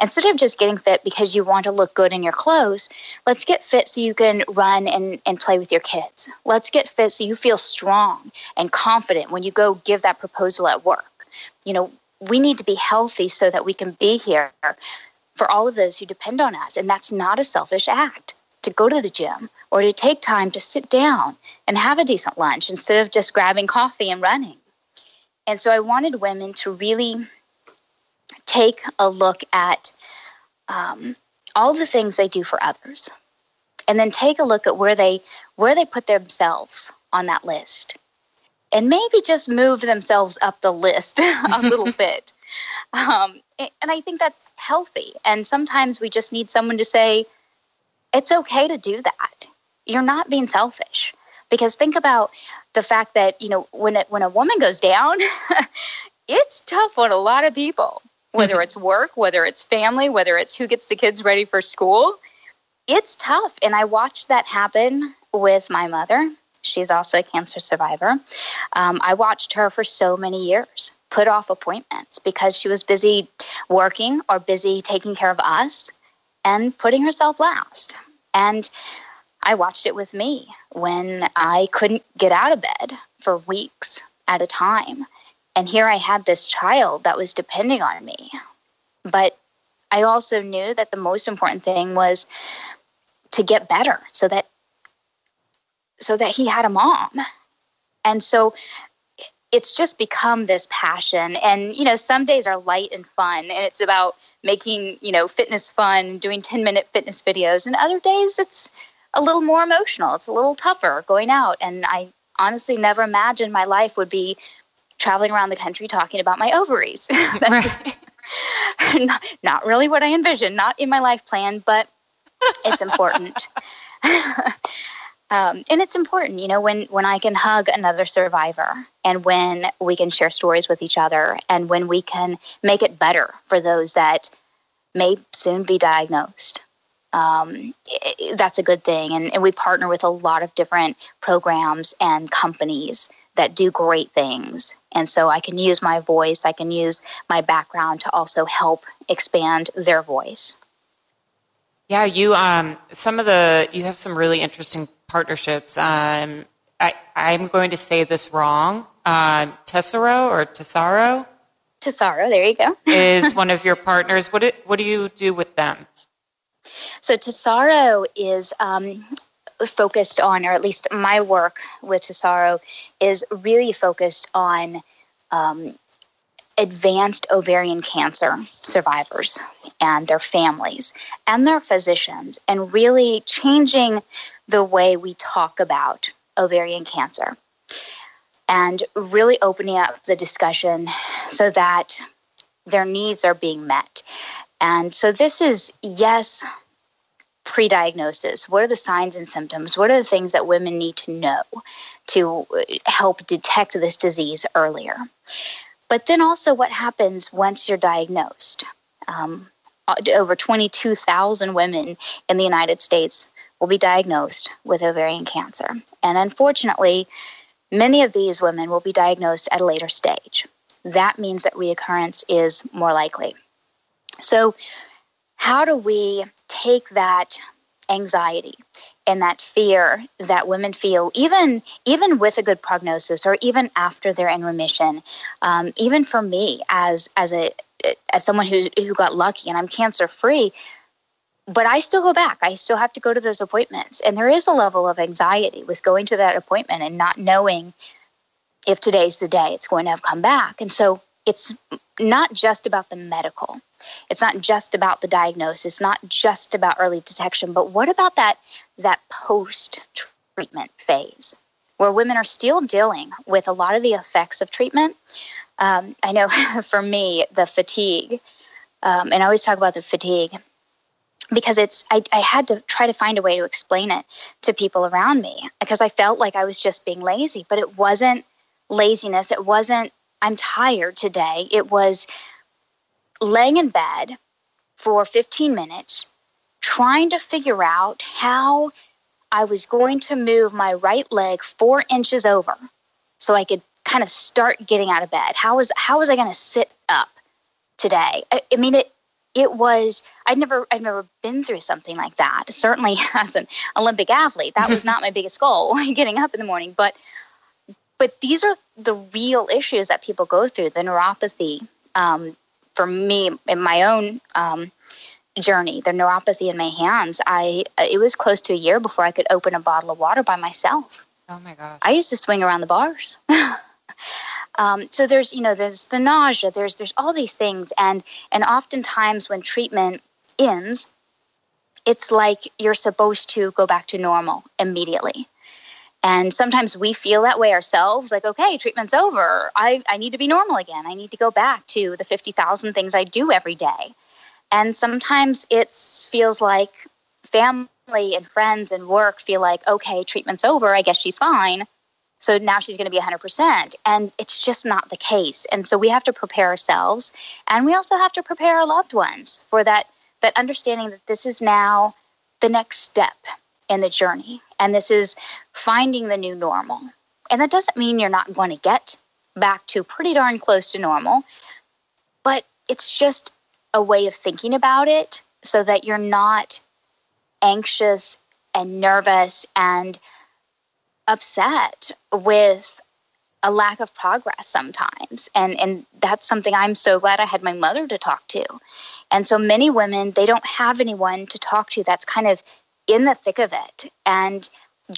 Instead of just getting fit because you want to look good in your clothes let's get fit so you can run and, and play with your kids. Let's get fit so you feel strong and confident when you go give that proposal at work. You know we need to be healthy so that we can be here for all of those who depend on us. And that's not a selfish act to go to the gym or to take time to sit down and have a decent lunch instead of just grabbing coffee and running. And so I wanted women to really take a look at um, all the things they do for others and then take a look at where they where they put themselves on that list and maybe just move themselves up the list a little bit. Um, and I think that's healthy. And sometimes we just need someone to say, it's okay to do that. You're not being selfish. Because think about the fact that, you know, when, it, when a woman goes down, it's tough on a lot of people, whether mm-hmm. it's work, whether it's family, whether it's who gets the kids ready for school. It's tough. And I watched that happen with my mother She's also a cancer survivor. Um, I watched her for so many years put off appointments because she was busy working or busy taking care of us and putting herself last. And I watched it with me when I couldn't get out of bed for weeks at a time. And here I had this child that was depending on me. But I also knew that the most important thing was to get better so that so that he had a mom. And so it's just become this passion. And you know some days are light and fun and it's about making you know fitness fun doing 10 minute fitness videos. And other days it's a little more emotional it's a little tougher going out. And i honestly never imagined my life would be traveling around the country talking about my ovaries. That's not, not really what i envisioned not in my life plan but it's important um, and it's important, you know, when when I can hug another survivor, and when we can share stories with each other, and when we can make it better for those that may soon be diagnosed. Um, that's a good thing, and, and we partner with a lot of different programs and companies that do great things. And so I can use my voice, I can use my background to also help expand their voice. Yeah, you um some of the you have some really interesting partnerships. Um, I, I'm going to say this wrong. Uh, Tesoro or Tesaro? Tesaro, there you go. is one of your partners. What, it, what do you do with them? So Tesaro is um, focused on, or at least my work with Tesaro is really focused on um, advanced ovarian cancer survivors and their families and their physicians, and really changing the way we talk about ovarian cancer and really opening up the discussion so that their needs are being met. And so, this is yes, pre diagnosis. What are the signs and symptoms? What are the things that women need to know to help detect this disease earlier. But then also, what happens once you're diagnosed? Um, over 22,000 women in the United States will be diagnosed with ovarian cancer. And unfortunately, many of these women will be diagnosed at a later stage. That means that reoccurrence is more likely. So, how do we take that anxiety and that fear that women feel even even with a good prognosis or even after they're in remission um, even for me as as a as someone who who got lucky and I'm cancer free but I still go back. I still have to go to those appointments. And there is a level of anxiety with going to that appointment and not knowing if today's the day it's going to have come back. And so it's not just about the medical. It's not just about the diagnosis, it's not just about early detection, but what about that that post treatment phase where women are still dealing with a lot of the effects of treatment? Um, I know for me, the fatigue, um, and I always talk about the fatigue because it's I, I had to try to find a way to explain it to people around me because I felt like I was just being lazy, but it wasn't laziness. It wasn't I'm tired today. It was laying in bed for 15 minutes trying to figure out how I was going to move my right leg four inches over so I could kind of start getting out of bed. How was how was I going to sit up today? I, I, mean, it it was. I'd never I've never been through something like that. Certainly, as an Olympic athlete, that was not my biggest goal, getting up in the morning. But but these are the real issues that people go through: the neuropathy, um, for me in my own um, journey, the neuropathy in my hands, I it was close to a year before I could open a bottle of water by myself. Oh my gosh! I used to swing around the bars. Um, so there's you know there's the nausea, there's there's all these things, and and oftentimes when treatment ends, it's like you're supposed to go back to normal immediately. And sometimes we feel that way ourselves like, okay, treatment's over. I, I need to be normal again. I need to go back to the 50,000 things I do every day. And sometimes it feels like family and friends and work feel like, okay, treatment's over. I guess she's fine. So now she's going to be 100%. And it's just not the case. And so we have to prepare ourselves. And we also have to prepare our loved ones for that, that understanding that this is now the next step in the journey. And this is finding the new normal. And that doesn't mean you're not going to get back to pretty darn close to normal, but it's just a way of thinking about it so that you're not anxious and nervous and upset with a lack of progress sometimes and and that's something I'm so glad I had my mother to talk to. And so many women they don't have anyone to talk to that's kind of in the thick of it and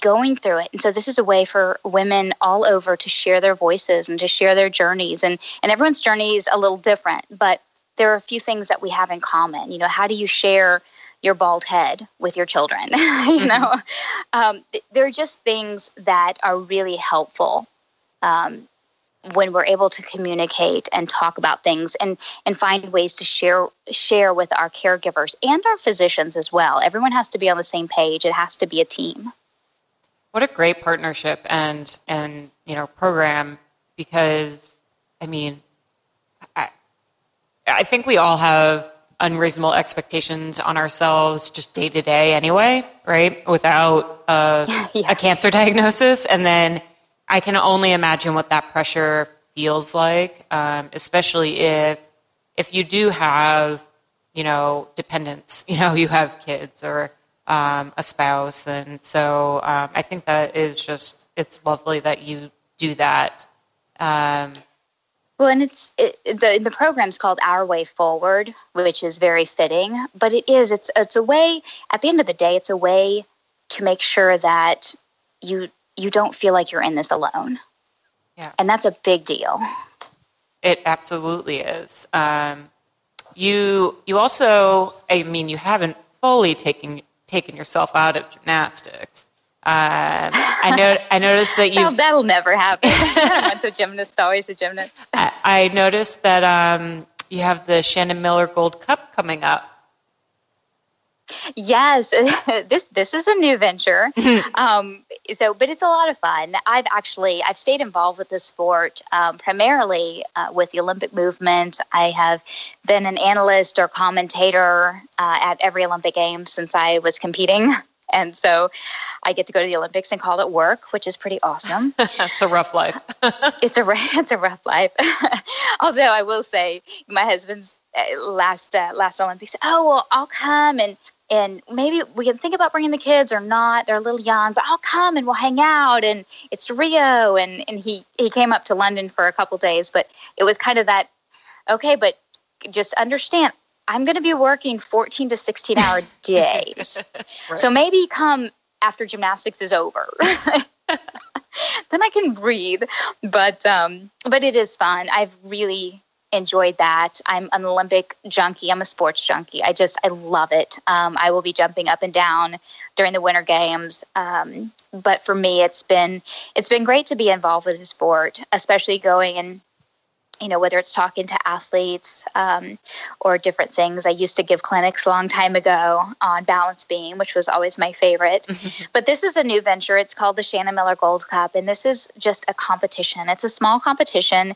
going through it. And so this is a way for women all over to share their voices and to share their journeys. And, and everyone's journey is a little different, but there are a few things that we have in common. You know, how do you share your bald head with your children? you mm-hmm. know, um, they're just things that are really helpful um, when we're able to communicate and talk about things and and find ways to share share with our caregivers and our physicians as well everyone has to be on the same page it has to be a team what a great partnership and and you know program because i mean i i think we all have unreasonable expectations on ourselves just day to day anyway right without a, yeah. a cancer diagnosis and then I can only imagine what that pressure feels like, um, especially if if you do have you know dependents, you know you have kids or um, a spouse, and so um, I think that is just it's lovely that you do that. Well, and it's it, the the program's called Our Way Forward, which is very fitting. But it is it's it's a way. At the end of the day, it's a way to make sure that you you don't feel like you're in this alone. Yeah. And that's a big deal. It absolutely is. Um, you you also, I mean, you haven't fully taken taken yourself out of gymnastics. Um, I know. I noticed that you. that'll never happen. Once a gymnast, always a gymnast. I, I noticed that um, you have the Shannon Miller Gold Cup coming up. Yes, this this is a new venture. um, so, but it's a lot of fun. I've actually I've stayed involved with the sport um, primarily uh, with the Olympic movement. I have been an analyst or commentator uh, at every Olympic Games since I was competing. And so I get to go to the Olympics and call it work, which is pretty awesome. it's a rough life. it's a it's a rough life. Although I will say, my husband's uh, last uh, last Olympics. Oh well, I'll come and and maybe we can think about bringing the kids or not. They're a little young, but I'll come and we'll hang out. And it's Rio, and and he he came up to London for a couple days, but it was kind of that. Okay, but just understand I'm going to be working 14 to 16 hour days. right. So maybe come after gymnastics is over. then I can breathe. But um, but it is fun. I've really enjoyed that. I'm an Olympic junkie. I'm a sports junkie. I just I love it. Um, I will be jumping up and down during the Winter Games. Um, but for me, it's been it's been great to be involved with the sport, especially going and you know, whether it's talking to athletes um, or different things. I used to give clinics a long time ago on balance beam, which was always my favorite. but this is a new venture. It's called the Shannon Miller Gold Cup, and this is just a competition. It's a small competition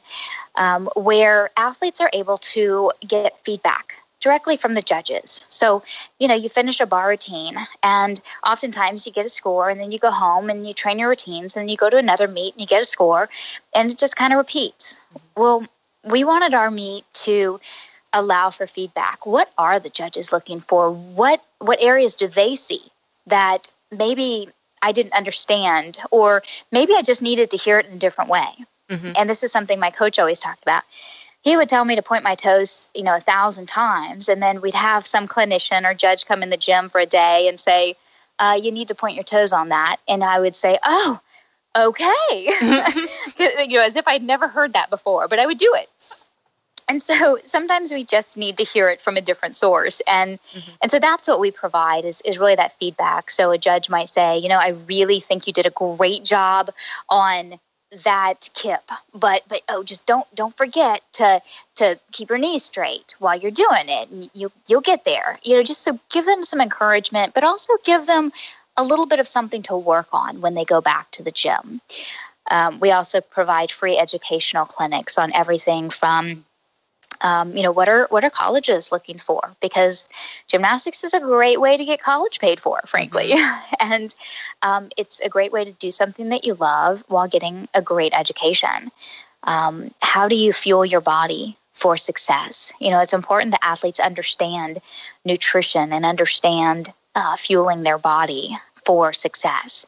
um, where athletes are able to get feedback directly from the judges. So, you know, you finish a bar routine and oftentimes you get a score and then you go home and you train your routines and then you go to another meet and you get a score and it just kind of repeats. Well, we wanted our meet to allow for feedback. What are the judges looking for? What what areas do they see that maybe I didn't understand or maybe I just needed to hear it in a different way? Mm-hmm. And this is something my coach always talked about. He would tell me to point my toes, you know, a thousand times, and then we'd have some clinician or judge come in the gym for a day and say, uh, "You need to point your toes on that," and I would say, "Oh, okay. you know, as if I'd never heard that before, but I would do it. And so sometimes we just need to hear it from a different source. And mm-hmm. and so that's what we provide is, is really that feedback. So a judge might say, you know, I really think you did a great job on that kip. But but oh just don't don't forget to to keep your knees straight while you're doing it. And you you'll get there. You know just so give them some encouragement but also give them a little bit of something to work on when they go back to the gym. Um, we also provide free educational clinics on everything from um, you know what are what are colleges looking for? Because gymnastics is a great way to get college paid for frankly. Mm-hmm. and um, it's a great way to do something that you love while getting a great education. Um, how do you fuel your body for success? You know it's important that athletes understand nutrition and understand uh, fueling their body for success.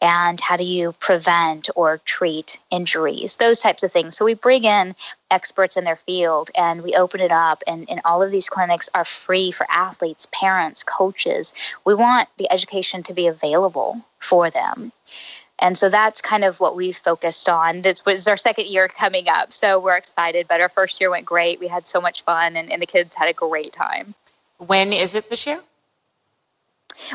And how do you prevent or treat injuries? Those types of things. So we bring in experts in their field and we open it up and, and all of these clinics are free for athletes parents coaches we want the education to be available for them and so that's kind of what we've focused on. This was our second year coming up, so we're excited. But our first year went great. We had so much fun, and, and the kids had a great time. When is it this year?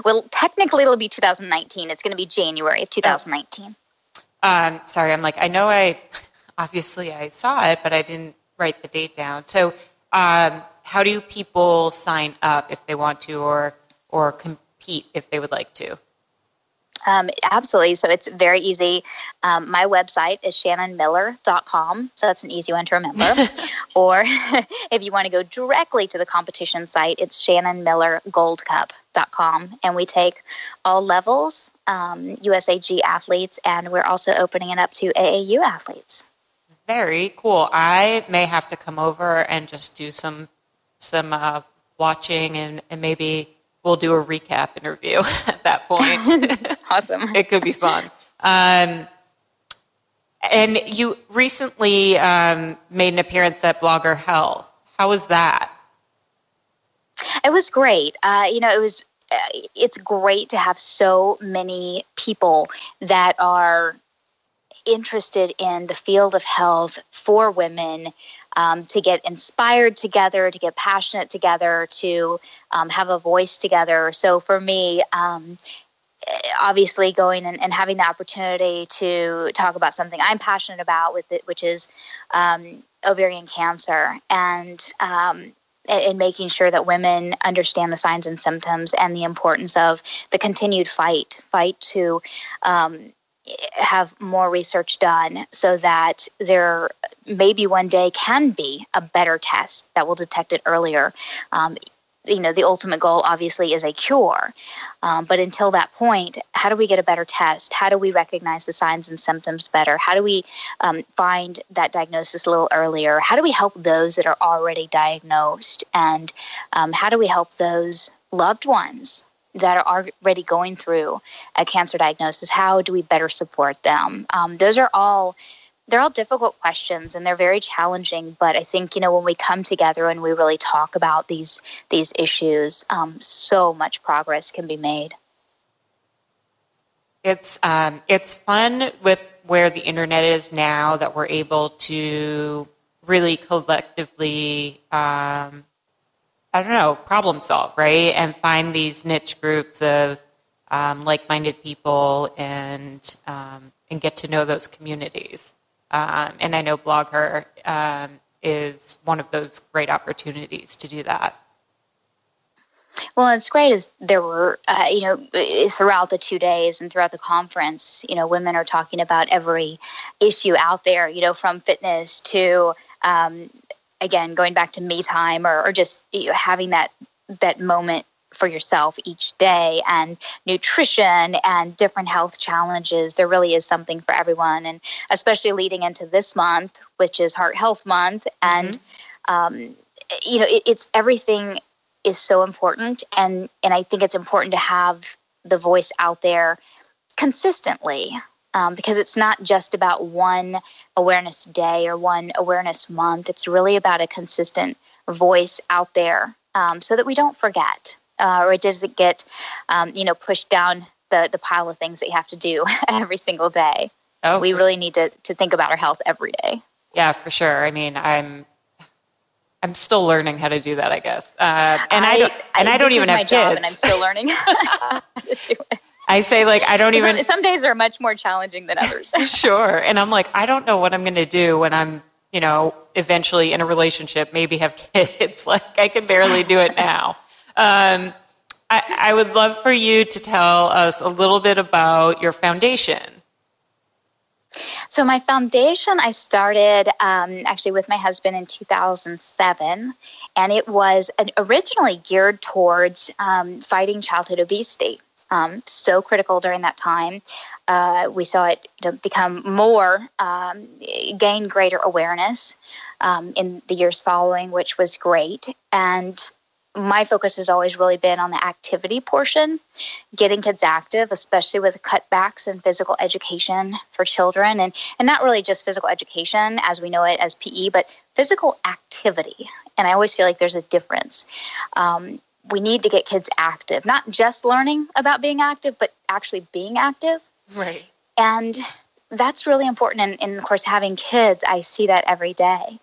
Well, technically, it'll be 2019. It's going to be January of 2019. Um, sorry, I'm like, I know I, obviously I saw it, but I didn't write the date down. So, um, how do people sign up if they want to or, or compete if they would like to? Um, absolutely. So it's very easy. Um, my website is shannonmiller.com. So that's an easy one to remember. or if you want to go directly to the competition site, it's shannonmillergoldcup.com. And we take all levels, um, USAG athletes, and we're also opening it up to AAU athletes. Very cool. I may have to come over and just do some some uh, watching and, and maybe we'll do a recap interview at that point. awesome. it could be fun. Um, and you recently um, made an appearance at BlogHer Health. How was that? It was great. Uh, you know, it was. Uh, it's great to have so many people that are interested in the field of health for women um, to get inspired together, to get passionate together, to um, have a voice together. So for me, um, obviously going and, and, having the opportunity to talk about something I'm passionate about with it, which is um, ovarian cancer. And um, in making sure that women understand the signs and symptoms and the importance of the continued fight fight to um, have more research done so that there maybe one day can be a better test that will detect it earlier. Um, you know the ultimate goal obviously is a cure. Um, but until that point how do we get a better test? How do we recognize the signs and symptoms better? How do we um, find that diagnosis a little earlier? How do we help those that are already diagnosed? And um, how do we help those loved ones that are already going through a cancer diagnosis how do we better support them? Um, those are all they're all difficult questions and they're very challenging but i think you know when we come together and we really talk about these these issues um, so much progress can be made. It's um, it's fun with where the internet is now that we're able to really collectively um, i don't know problem solve right and find these niche groups of um, like-minded people and um, and get to know those communities um, and I know BlogHer um, is one of those great opportunities to do that. Well, it's great is there were, uh, you know, throughout the two days and throughout the conference, you know, women are talking about every issue out there, you know, from fitness to, um, again, going back to me time or, or just you know, having that that moment for yourself each day and nutrition and different health challenges. There really is something for everyone. And especially leading into this month, which is Heart Health Month. And, mm-hmm. um, you know, it, it's everything is so important. And, and I think it's important to have the voice out there consistently. Um, because it's not just about one awareness day or one awareness month. It's really about a consistent voice out there um, so that we don't forget uh, or it does it get, um, you know, pushed down the, the pile of things that you have to do every single day? Oh, we really need to, to think about our health every day. Yeah, for sure. I mean, I'm I'm still learning how to do that, I guess. Uh, and I, I don't, and I, I don't even have kids, and I'm still learning how to do it. I say like I don't even. Some, some days are much more challenging than others. sure, and I'm like I don't know what I'm going to do when I'm you know eventually in a relationship, maybe have kids. like I can barely do it now. Um, I, I would love for you to tell us a little bit about your foundation. So, my foundation, I started um, actually with my husband in 2007, and it was originally geared towards um, fighting childhood obesity. Um, so critical during that time. Uh, we saw it you know, become more, um, gain greater awareness um, in the years following, which was great. And my focus has always really been on the activity portion, getting kids active, especially with cutbacks in physical education for children, and, and not really just physical education as we know it as PE, but physical activity. And I always feel like there's a difference. Um, we need to get kids active, not just learning about being active, but actually being active. Right. And that's really important. And, and of course, having kids, I see that every day.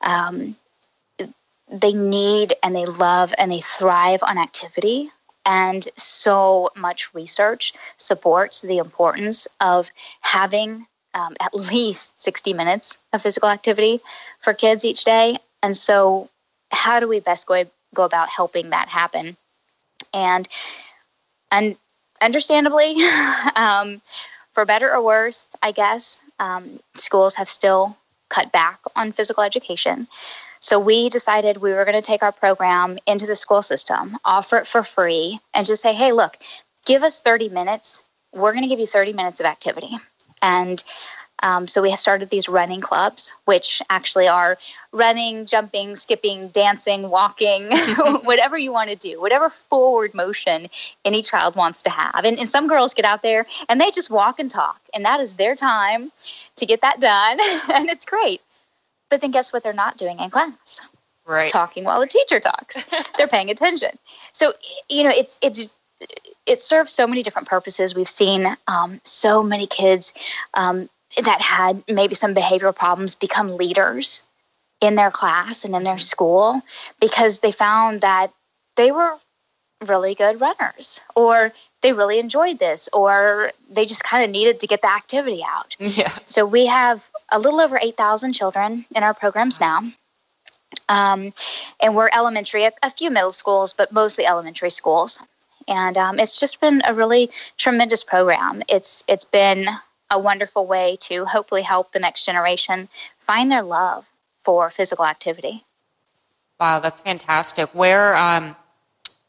Um, they need and they love and they thrive on activity. And so much research supports the importance of having um, at least 60 minutes of physical activity for kids each day. And so, how do we best go, go about helping that happen? And, and understandably, um, for better or worse, I guess, um, schools have still cut back on physical education. So we decided we were going to take our program into the school system, offer it for free, and just say, hey, look, give us 30 minutes. We're going to give you 30 minutes of activity. And um, so we started these running clubs, which actually are running, jumping, skipping, dancing, walking, whatever you want to do, whatever forward motion any child wants to have. And, and some girls get out there and they just walk and talk, and that is their time to get that done. and it's great. But then guess what they're not doing in class? Right. Talking while the teacher talks. they're paying attention. So, you know, it's, it's, it serves so many different purposes. We've seen um, so many kids um, that had maybe some behavioral problems become leaders in their class and in their mm-hmm. school because they found that they were really good runners or they really enjoyed this or they just kind of needed to get the activity out. Yeah. So we have a little over 8,000 children in our programs now. Um, and we're elementary, a few middle schools, but mostly elementary schools. And um, it's just been a really tremendous program. It's it's been a wonderful way to hopefully help the next generation find their love for physical activity. Wow, that's fantastic. Where um,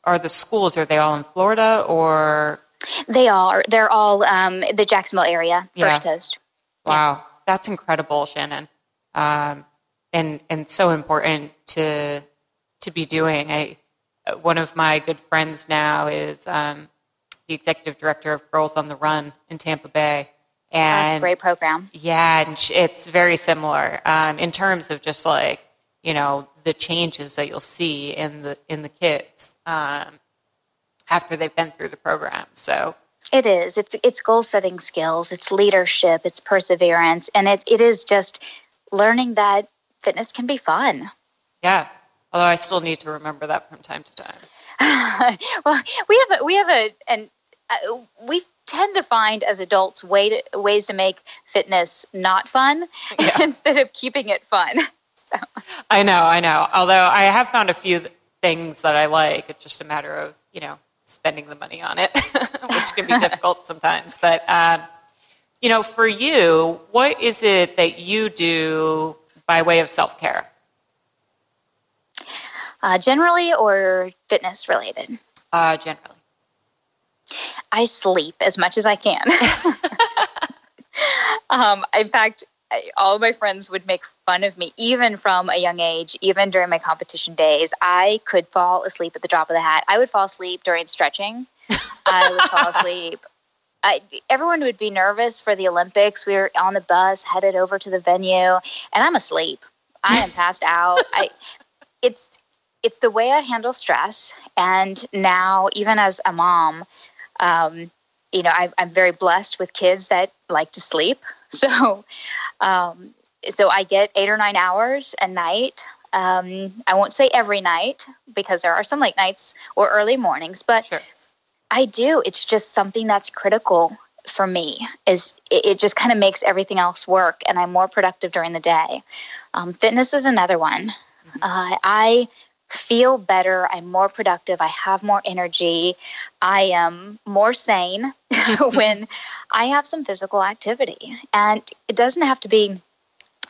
are the schools? Are they all in Florida or? They are. They're all um, the Jacksonville area, yeah. First Coast. Wow, yeah. that's incredible, Shannon, um, and and so important to to be doing. I one of my good friends now is um, the executive director of Girls on the Run in Tampa Bay. And that's a great program. Yeah, and it's very similar um, in terms of just like you know the changes that you'll see in the in the kids um, after they've been through the program. So it is. It's it's goal setting skills. It's leadership. It's perseverance, and it it is just learning that fitness can be fun. Yeah. Although I still need to remember that from time to time. well, we have a, we have a and uh, we tend to find as adults way to, ways to make fitness not fun yeah. instead of keeping it fun. So. I know, I know. Although I have found a few things that I like. It's just a matter of you know spending the money on it, which can be difficult sometimes. But um, you know, for you, what is it that you do by way of self care? Uh, generally, or fitness related? Uh, generally. I sleep as much as I can. um, in fact, all of my friends would make fun of me, even from a young age, even during my competition days. I could fall asleep at the drop of the hat. I would fall asleep during stretching. I would fall asleep. I, everyone would be nervous for the Olympics. We were on the bus headed over to the venue, and I'm asleep. I am passed out. I, it's it's the way I handle stress. And now, even as a mom, um, you know, I, am very blessed with kids that like to sleep. So, um, so I get eight or nine hours a night. Um, I won't say every night because there are some late nights or early mornings, but sure. I do. It's just something that's critical for me. Is it, it just kind of makes everything else work, and I'm more productive during the day. Um, fitness is another one. Mm-hmm. Uh, I feel better. I'm more productive. I have more energy. I am more sane when I have some physical activity. And it doesn't have to be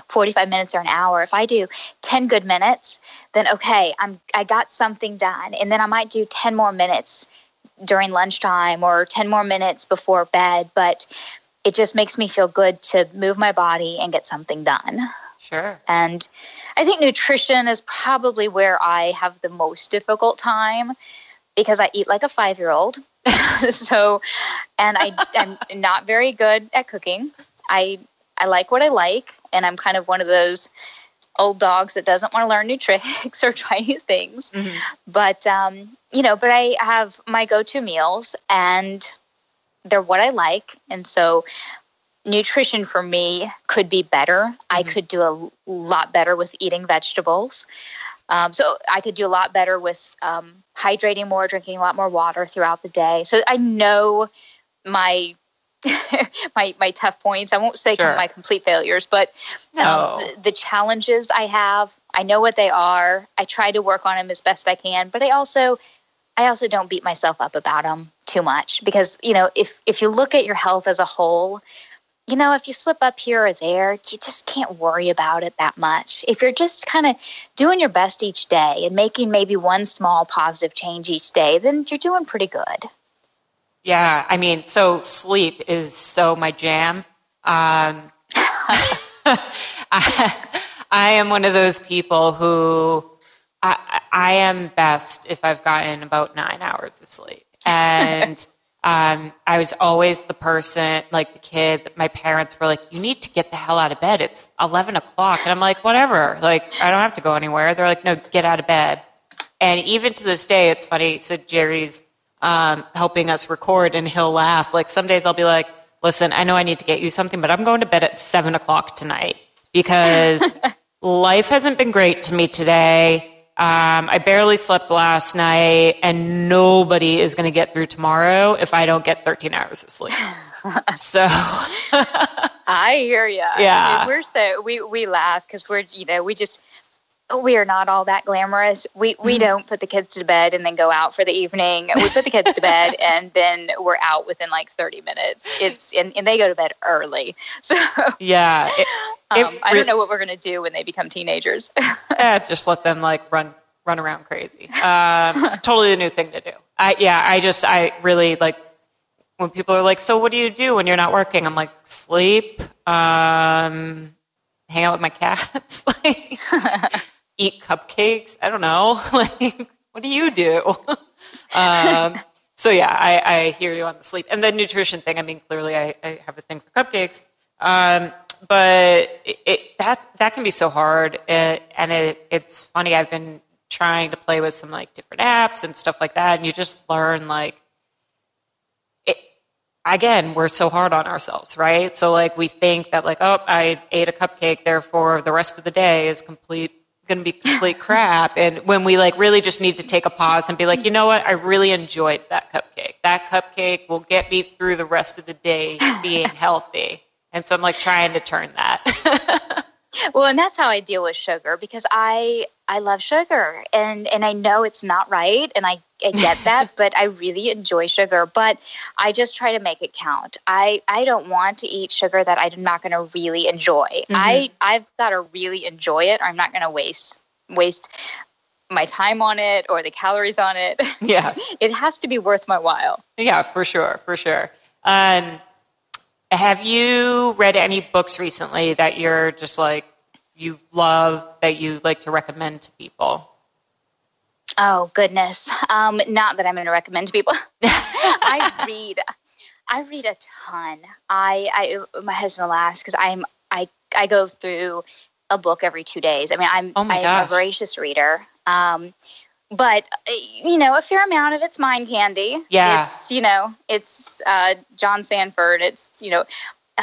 45 minutes or an hour. If I do 10 good minutes, then okay, I'm I got something done. And then I might do 10 more minutes during lunchtime or 10 more minutes before bed, but it just makes me feel good to move my body and get something done. Sure. And I think nutrition is probably where I have the most difficult time because I eat like a five year old. so, and I, I'm not very good at cooking. I, I like what I like, and I'm kind of one of those old dogs that doesn't want to learn new tricks or try new things. Mm-hmm. But, um, you know, but I have my go to meals and they're what I like. And so nutrition for me could be better. Mm-hmm. I could do a lot better with eating vegetables. Um, so I could do a lot better with um, hydrating more, drinking a lot more water throughout the day. So I know my my my tough points. I won't say sure. my complete failures, but um, the, the challenges I have, I know what they are. I try to work on them as best I can, but I also I also don't beat myself up about them too much because you know if if you look at your health as a whole, you know, if you slip up here or there, you just can't worry about it that much. If you're just kind of doing your best each day and making maybe one small positive change each day, then you're doing pretty good. Yeah, I mean, so sleep is so my jam. Um, I, I, am one of those people who I, I am best if I've gotten about nine hours of sleep. And um, I was always the person, like the kid, that my parents were like, you need to get the hell out of bed. It's 11 o'clock. And I'm like, whatever. Like, I don't have to go anywhere. They're like, no, get out of bed. And even to this day, it's funny. So Jerry's um, helping us record and he'll laugh. Like, some days I'll be like, listen, I know I need to get you something, but I'm going to bed at 7 o'clock tonight because life hasn't been great to me today um, I barely slept last night, and nobody is going to get through tomorrow if I don't get 13 hours of sleep. so I hear you. Yeah, we're so we we laugh because we're you know we just we are not all that glamorous. We we don't put the kids to bed and then go out for the evening. We put the kids to bed and then we're out within like 30 minutes. It's and, and they go to bed early. So yeah, it, um, I don't know what we're going to do when they become teenagers. eh, just let them like run run around crazy. Um, it's totally a new thing to do. I yeah, I just I really like when people are like, "So what do you do when you're not working?" I'm like, "Sleep, um, hang out with my cats, like eat cupcakes. I don't know, like what do you do?" um, so yeah, I, I, hear you on the sleep and the nutrition thing. I mean, clearly, I, I have a thing for cupcakes, um, but it, it, that that can be so hard, it, and it, it's funny. I've been trying to play with some like different apps and stuff like that, and you just learn like again, we're so hard on ourselves, right? So like we think that like, oh, I ate a cupcake, therefore the rest of the day is complete going to be complete crap. And when we like really just need to take a pause and be like, you know what? I really enjoyed that cupcake. That cupcake will get me through the rest of the day being healthy. And so I'm like trying to turn that. well, and that's how I deal with sugar because I I love sugar and and I know it's not right and I, I get that, but I really enjoy sugar. But I just try to make it count. I I don't want to eat sugar that I'm not going to really enjoy. Mm-hmm. I I've got to really enjoy it, or I'm not going to waste waste my time on it or the calories on it. Yeah, it has to be worth my while. Yeah, for sure, for sure. Um, have you read any books recently that you're just like you love that you like to recommend to people? Oh goodness, um, not that I'm going to recommend to people. I read, I read a ton. I, I my husband will ask because I'm I I go through a book every two days. I mean, I'm oh I'm a voracious reader. Um, but you know, a fair amount of it's mind candy. Yeah, it's you know, it's uh, John Sandford It's you know,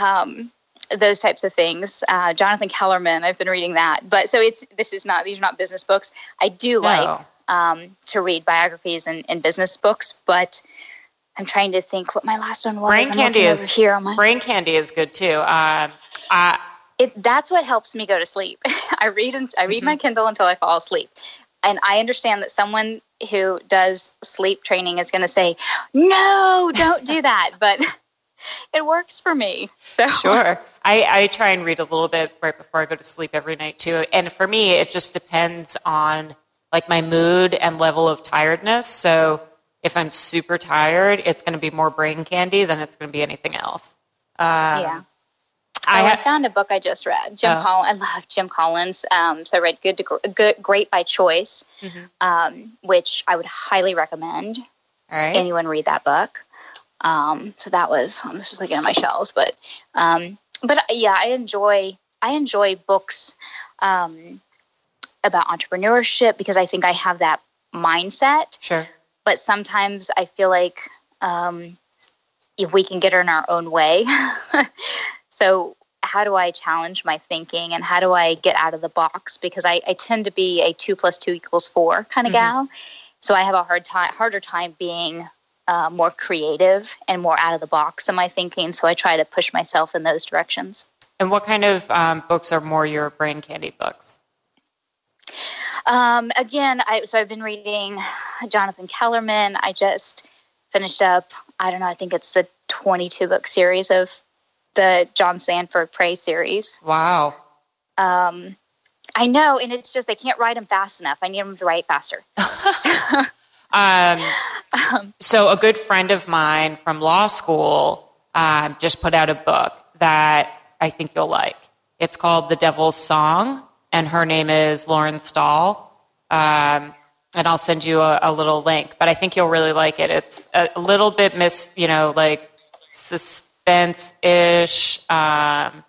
um, those types of things. Uh, Jonathan Kellerman, I've been reading that. But so it's this is not these are not business books. I do no. like um, to read biographies and, and, business books, but I'm trying to think what my last one was. Brain I'm candy is here. On my, brain candy is good too. Um, I, it, that's what helps me go to sleep. I read and I read mm-hmm. my Kindle until I fall asleep, and I understand that someone who does sleep training is going to say, "No, don't do that," but it works for me. So sure. I, I try and read a little bit right before I go to sleep every night too. And for me, it just depends on like my mood and level of tiredness. So if I'm super tired, it's going to be more brain candy than it's going to be anything else. Um, yeah. I, oh, I, found a book I just read. Jim oh. Collins. I love Jim Collins. Um, so I read Good, to, Good, Great by Choice, mm-hmm. um, which I would highly recommend. All right. Anyone read that book? Um, so that was I'm just looking at my shelves, but um, but uh, yeah, I enjoy I enjoy books um, about entrepreneurship because I think I have that mindset. Sure. But sometimes I feel like um, if we can get in our own way. so how do I challenge my thinking and how do I get out of the box? Because I, I tend to be a two plus two equals four kind of mm-hmm. gal. So I have a hard time, harder time being uh, more creative and more out of the box in my thinking. So I try to push myself in those directions. And what kind of um, books are more your brain candy books? Um, again, I, so I've been reading Jonathan Kellerman. I just finished up, I don't know, I think it's the 22 book series of the John Sandford Prey series. Wow. Um, I know, and it's just they can't write them fast enough. I need them to write faster. Um, so, a good friend of mine from law school um, just put out a book that I think you'll like. It's called The Devil's Song, and her name is Lauren Stahl. Um, and I'll send you a, a, little link, but I think you'll really like it. It's a little bit mis, you know, like suspense ish. Um,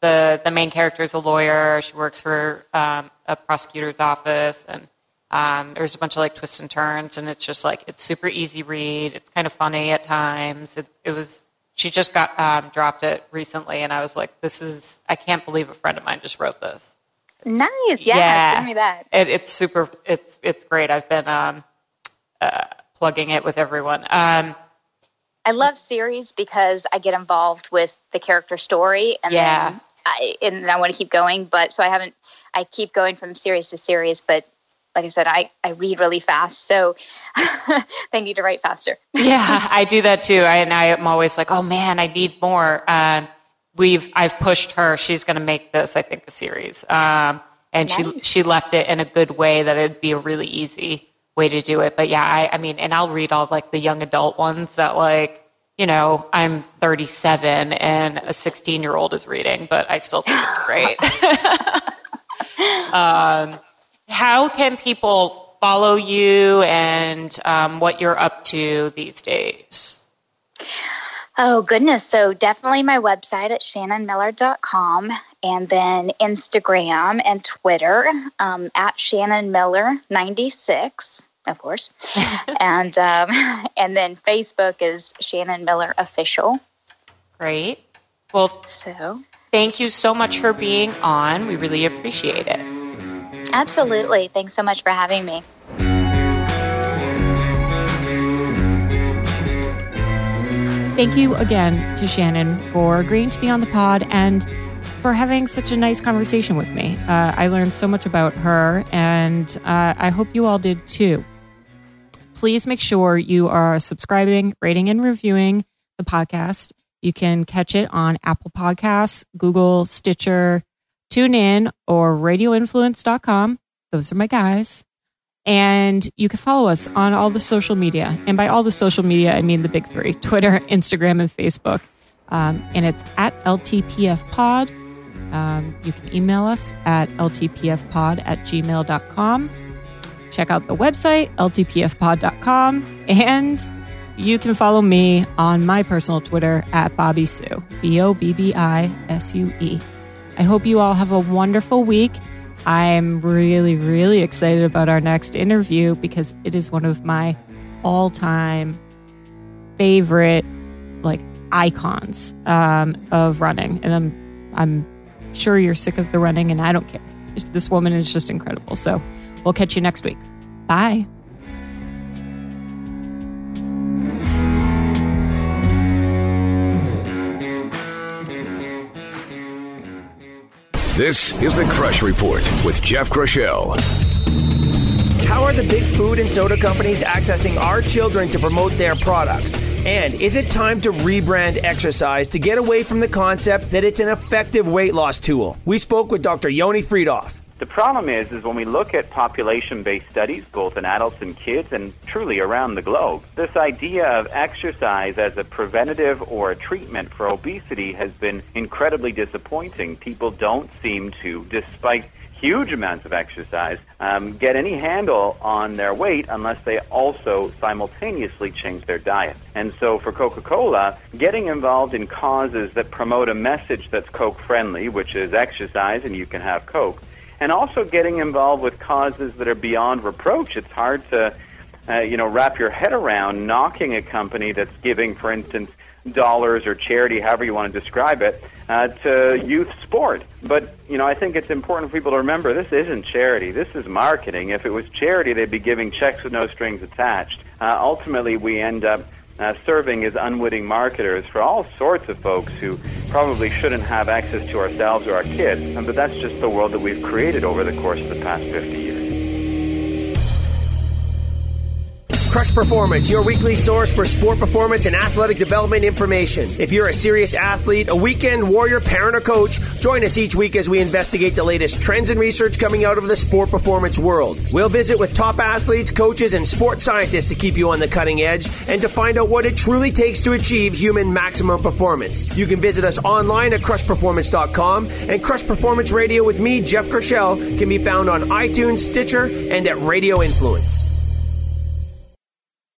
the the main character is a lawyer. She works for um, a prosecutor's office, and um, there's a bunch of like twists and turns, and it's just like it's super easy read. It's kind of funny at times. It, it was. She just got um, dropped it recently, and I was like, "This is. I can't believe a friend of mine just wrote this." It's, nice, yeah, yeah. Send me that. It, it's super. It's it's great. I've been um, uh, plugging it with everyone. Um, I love series because I get involved with the character story, and yeah. then I, and I want to keep going, but so I haven't. I keep going from series to series, but like I said, I, I read really fast, so they need to write faster. yeah, I do that too. I, and I am always like, oh man, I need more. Um, we've I've pushed her. She's going to make this, I think, a series. Um, and nice. she she left it in a good way that it'd be a really easy way to do it. But yeah, I, I mean, and I'll read all like the young adult ones that like you know, I'm 37 and a 16 year old is reading, but I still think it's great. um, how can people follow you and um, what you're up to these days? Oh, goodness. So, definitely my website at shannonmiller.com and then Instagram and Twitter um, at Shannon Miller 96 of course. and um, and then Facebook is Shannon Miller Official. Great. Well, so thank you so much for being on. We really appreciate it. Absolutely. Thanks so much for having me. Thank you again to Shannon for agreeing to be on the pod and for having such a nice conversation with me. Uh, I learned so much about her, and uh, I hope you all did too please make sure you are subscribing, rating, and reviewing the podcast. You can catch it on Apple Podcasts, Google, Stitcher, TuneIn, or radioinfluence.com. Those are my guys. And you can follow us on all the social media. And by all the social media, I mean the big three Twitter, Instagram, and Facebook. Um, and it's at LTPFpod. Um, you can email us at ltpfpod at gmail.com. Check out the website, ltpfpod.com, and you can follow me on my personal Twitter at Bobbi Sue, B O B B I S U E. I hope you all have a wonderful week. I'm really, really excited about our next interview because it is one of my all time favorite, like, icons um, of running. And I'm, I'm sure you're sick of the running, and I don't care. This woman is just incredible. So, We'll catch you next week. Bye. This is the Crush Report with Jeff Crushell. How are the big food and soda companies accessing our children to promote their products? And is it time to rebrand exercise to get away from the concept that it's an effective weight loss tool? We spoke with Dr. Yoni Freedhoff. The problem is, is when we look at population-based studies, both in adults and kids, and truly around the globe, this idea of exercise as a preventative or a treatment for obesity has been incredibly disappointing. People don't seem to, despite huge amounts of exercise, um, get any handle on their weight unless they also simultaneously change their diet. And so for Coca-Cola, getting involved in causes that promote a message that's Coke friendly, which is exercise and you can have Coke, and also getting involved with causes that are beyond reproach. It's hard to, uh, you know, wrap your head around knocking a company that's giving, for instance, dollars or charity, however you want to describe it, uh, to youth sport. But, you know, I think it's important for people to remember this isn't charity. This is marketing. If it was charity, they'd be giving checks with no strings attached. Uh, ultimately, we end up uh, serving as unwitting marketers for all sorts of folks who probably shouldn't have access to ourselves or our kids. But that's just the world that we've created over the course of the past 50 years. Crush Performance, your weekly source for sport performance and athletic development information. If you're a serious athlete, a weekend warrior, parent, or coach, join us each week as we investigate the latest trends and research coming out of the sport performance world. We'll visit with top athletes, coaches, and sports scientists to keep you on the cutting edge and to find out what it truly takes to achieve human maximum performance. You can visit us online at crushperformance.com and Crush Performance Radio with me, Jeff Crushell, can be found on iTunes, Stitcher, and at Radio Influence.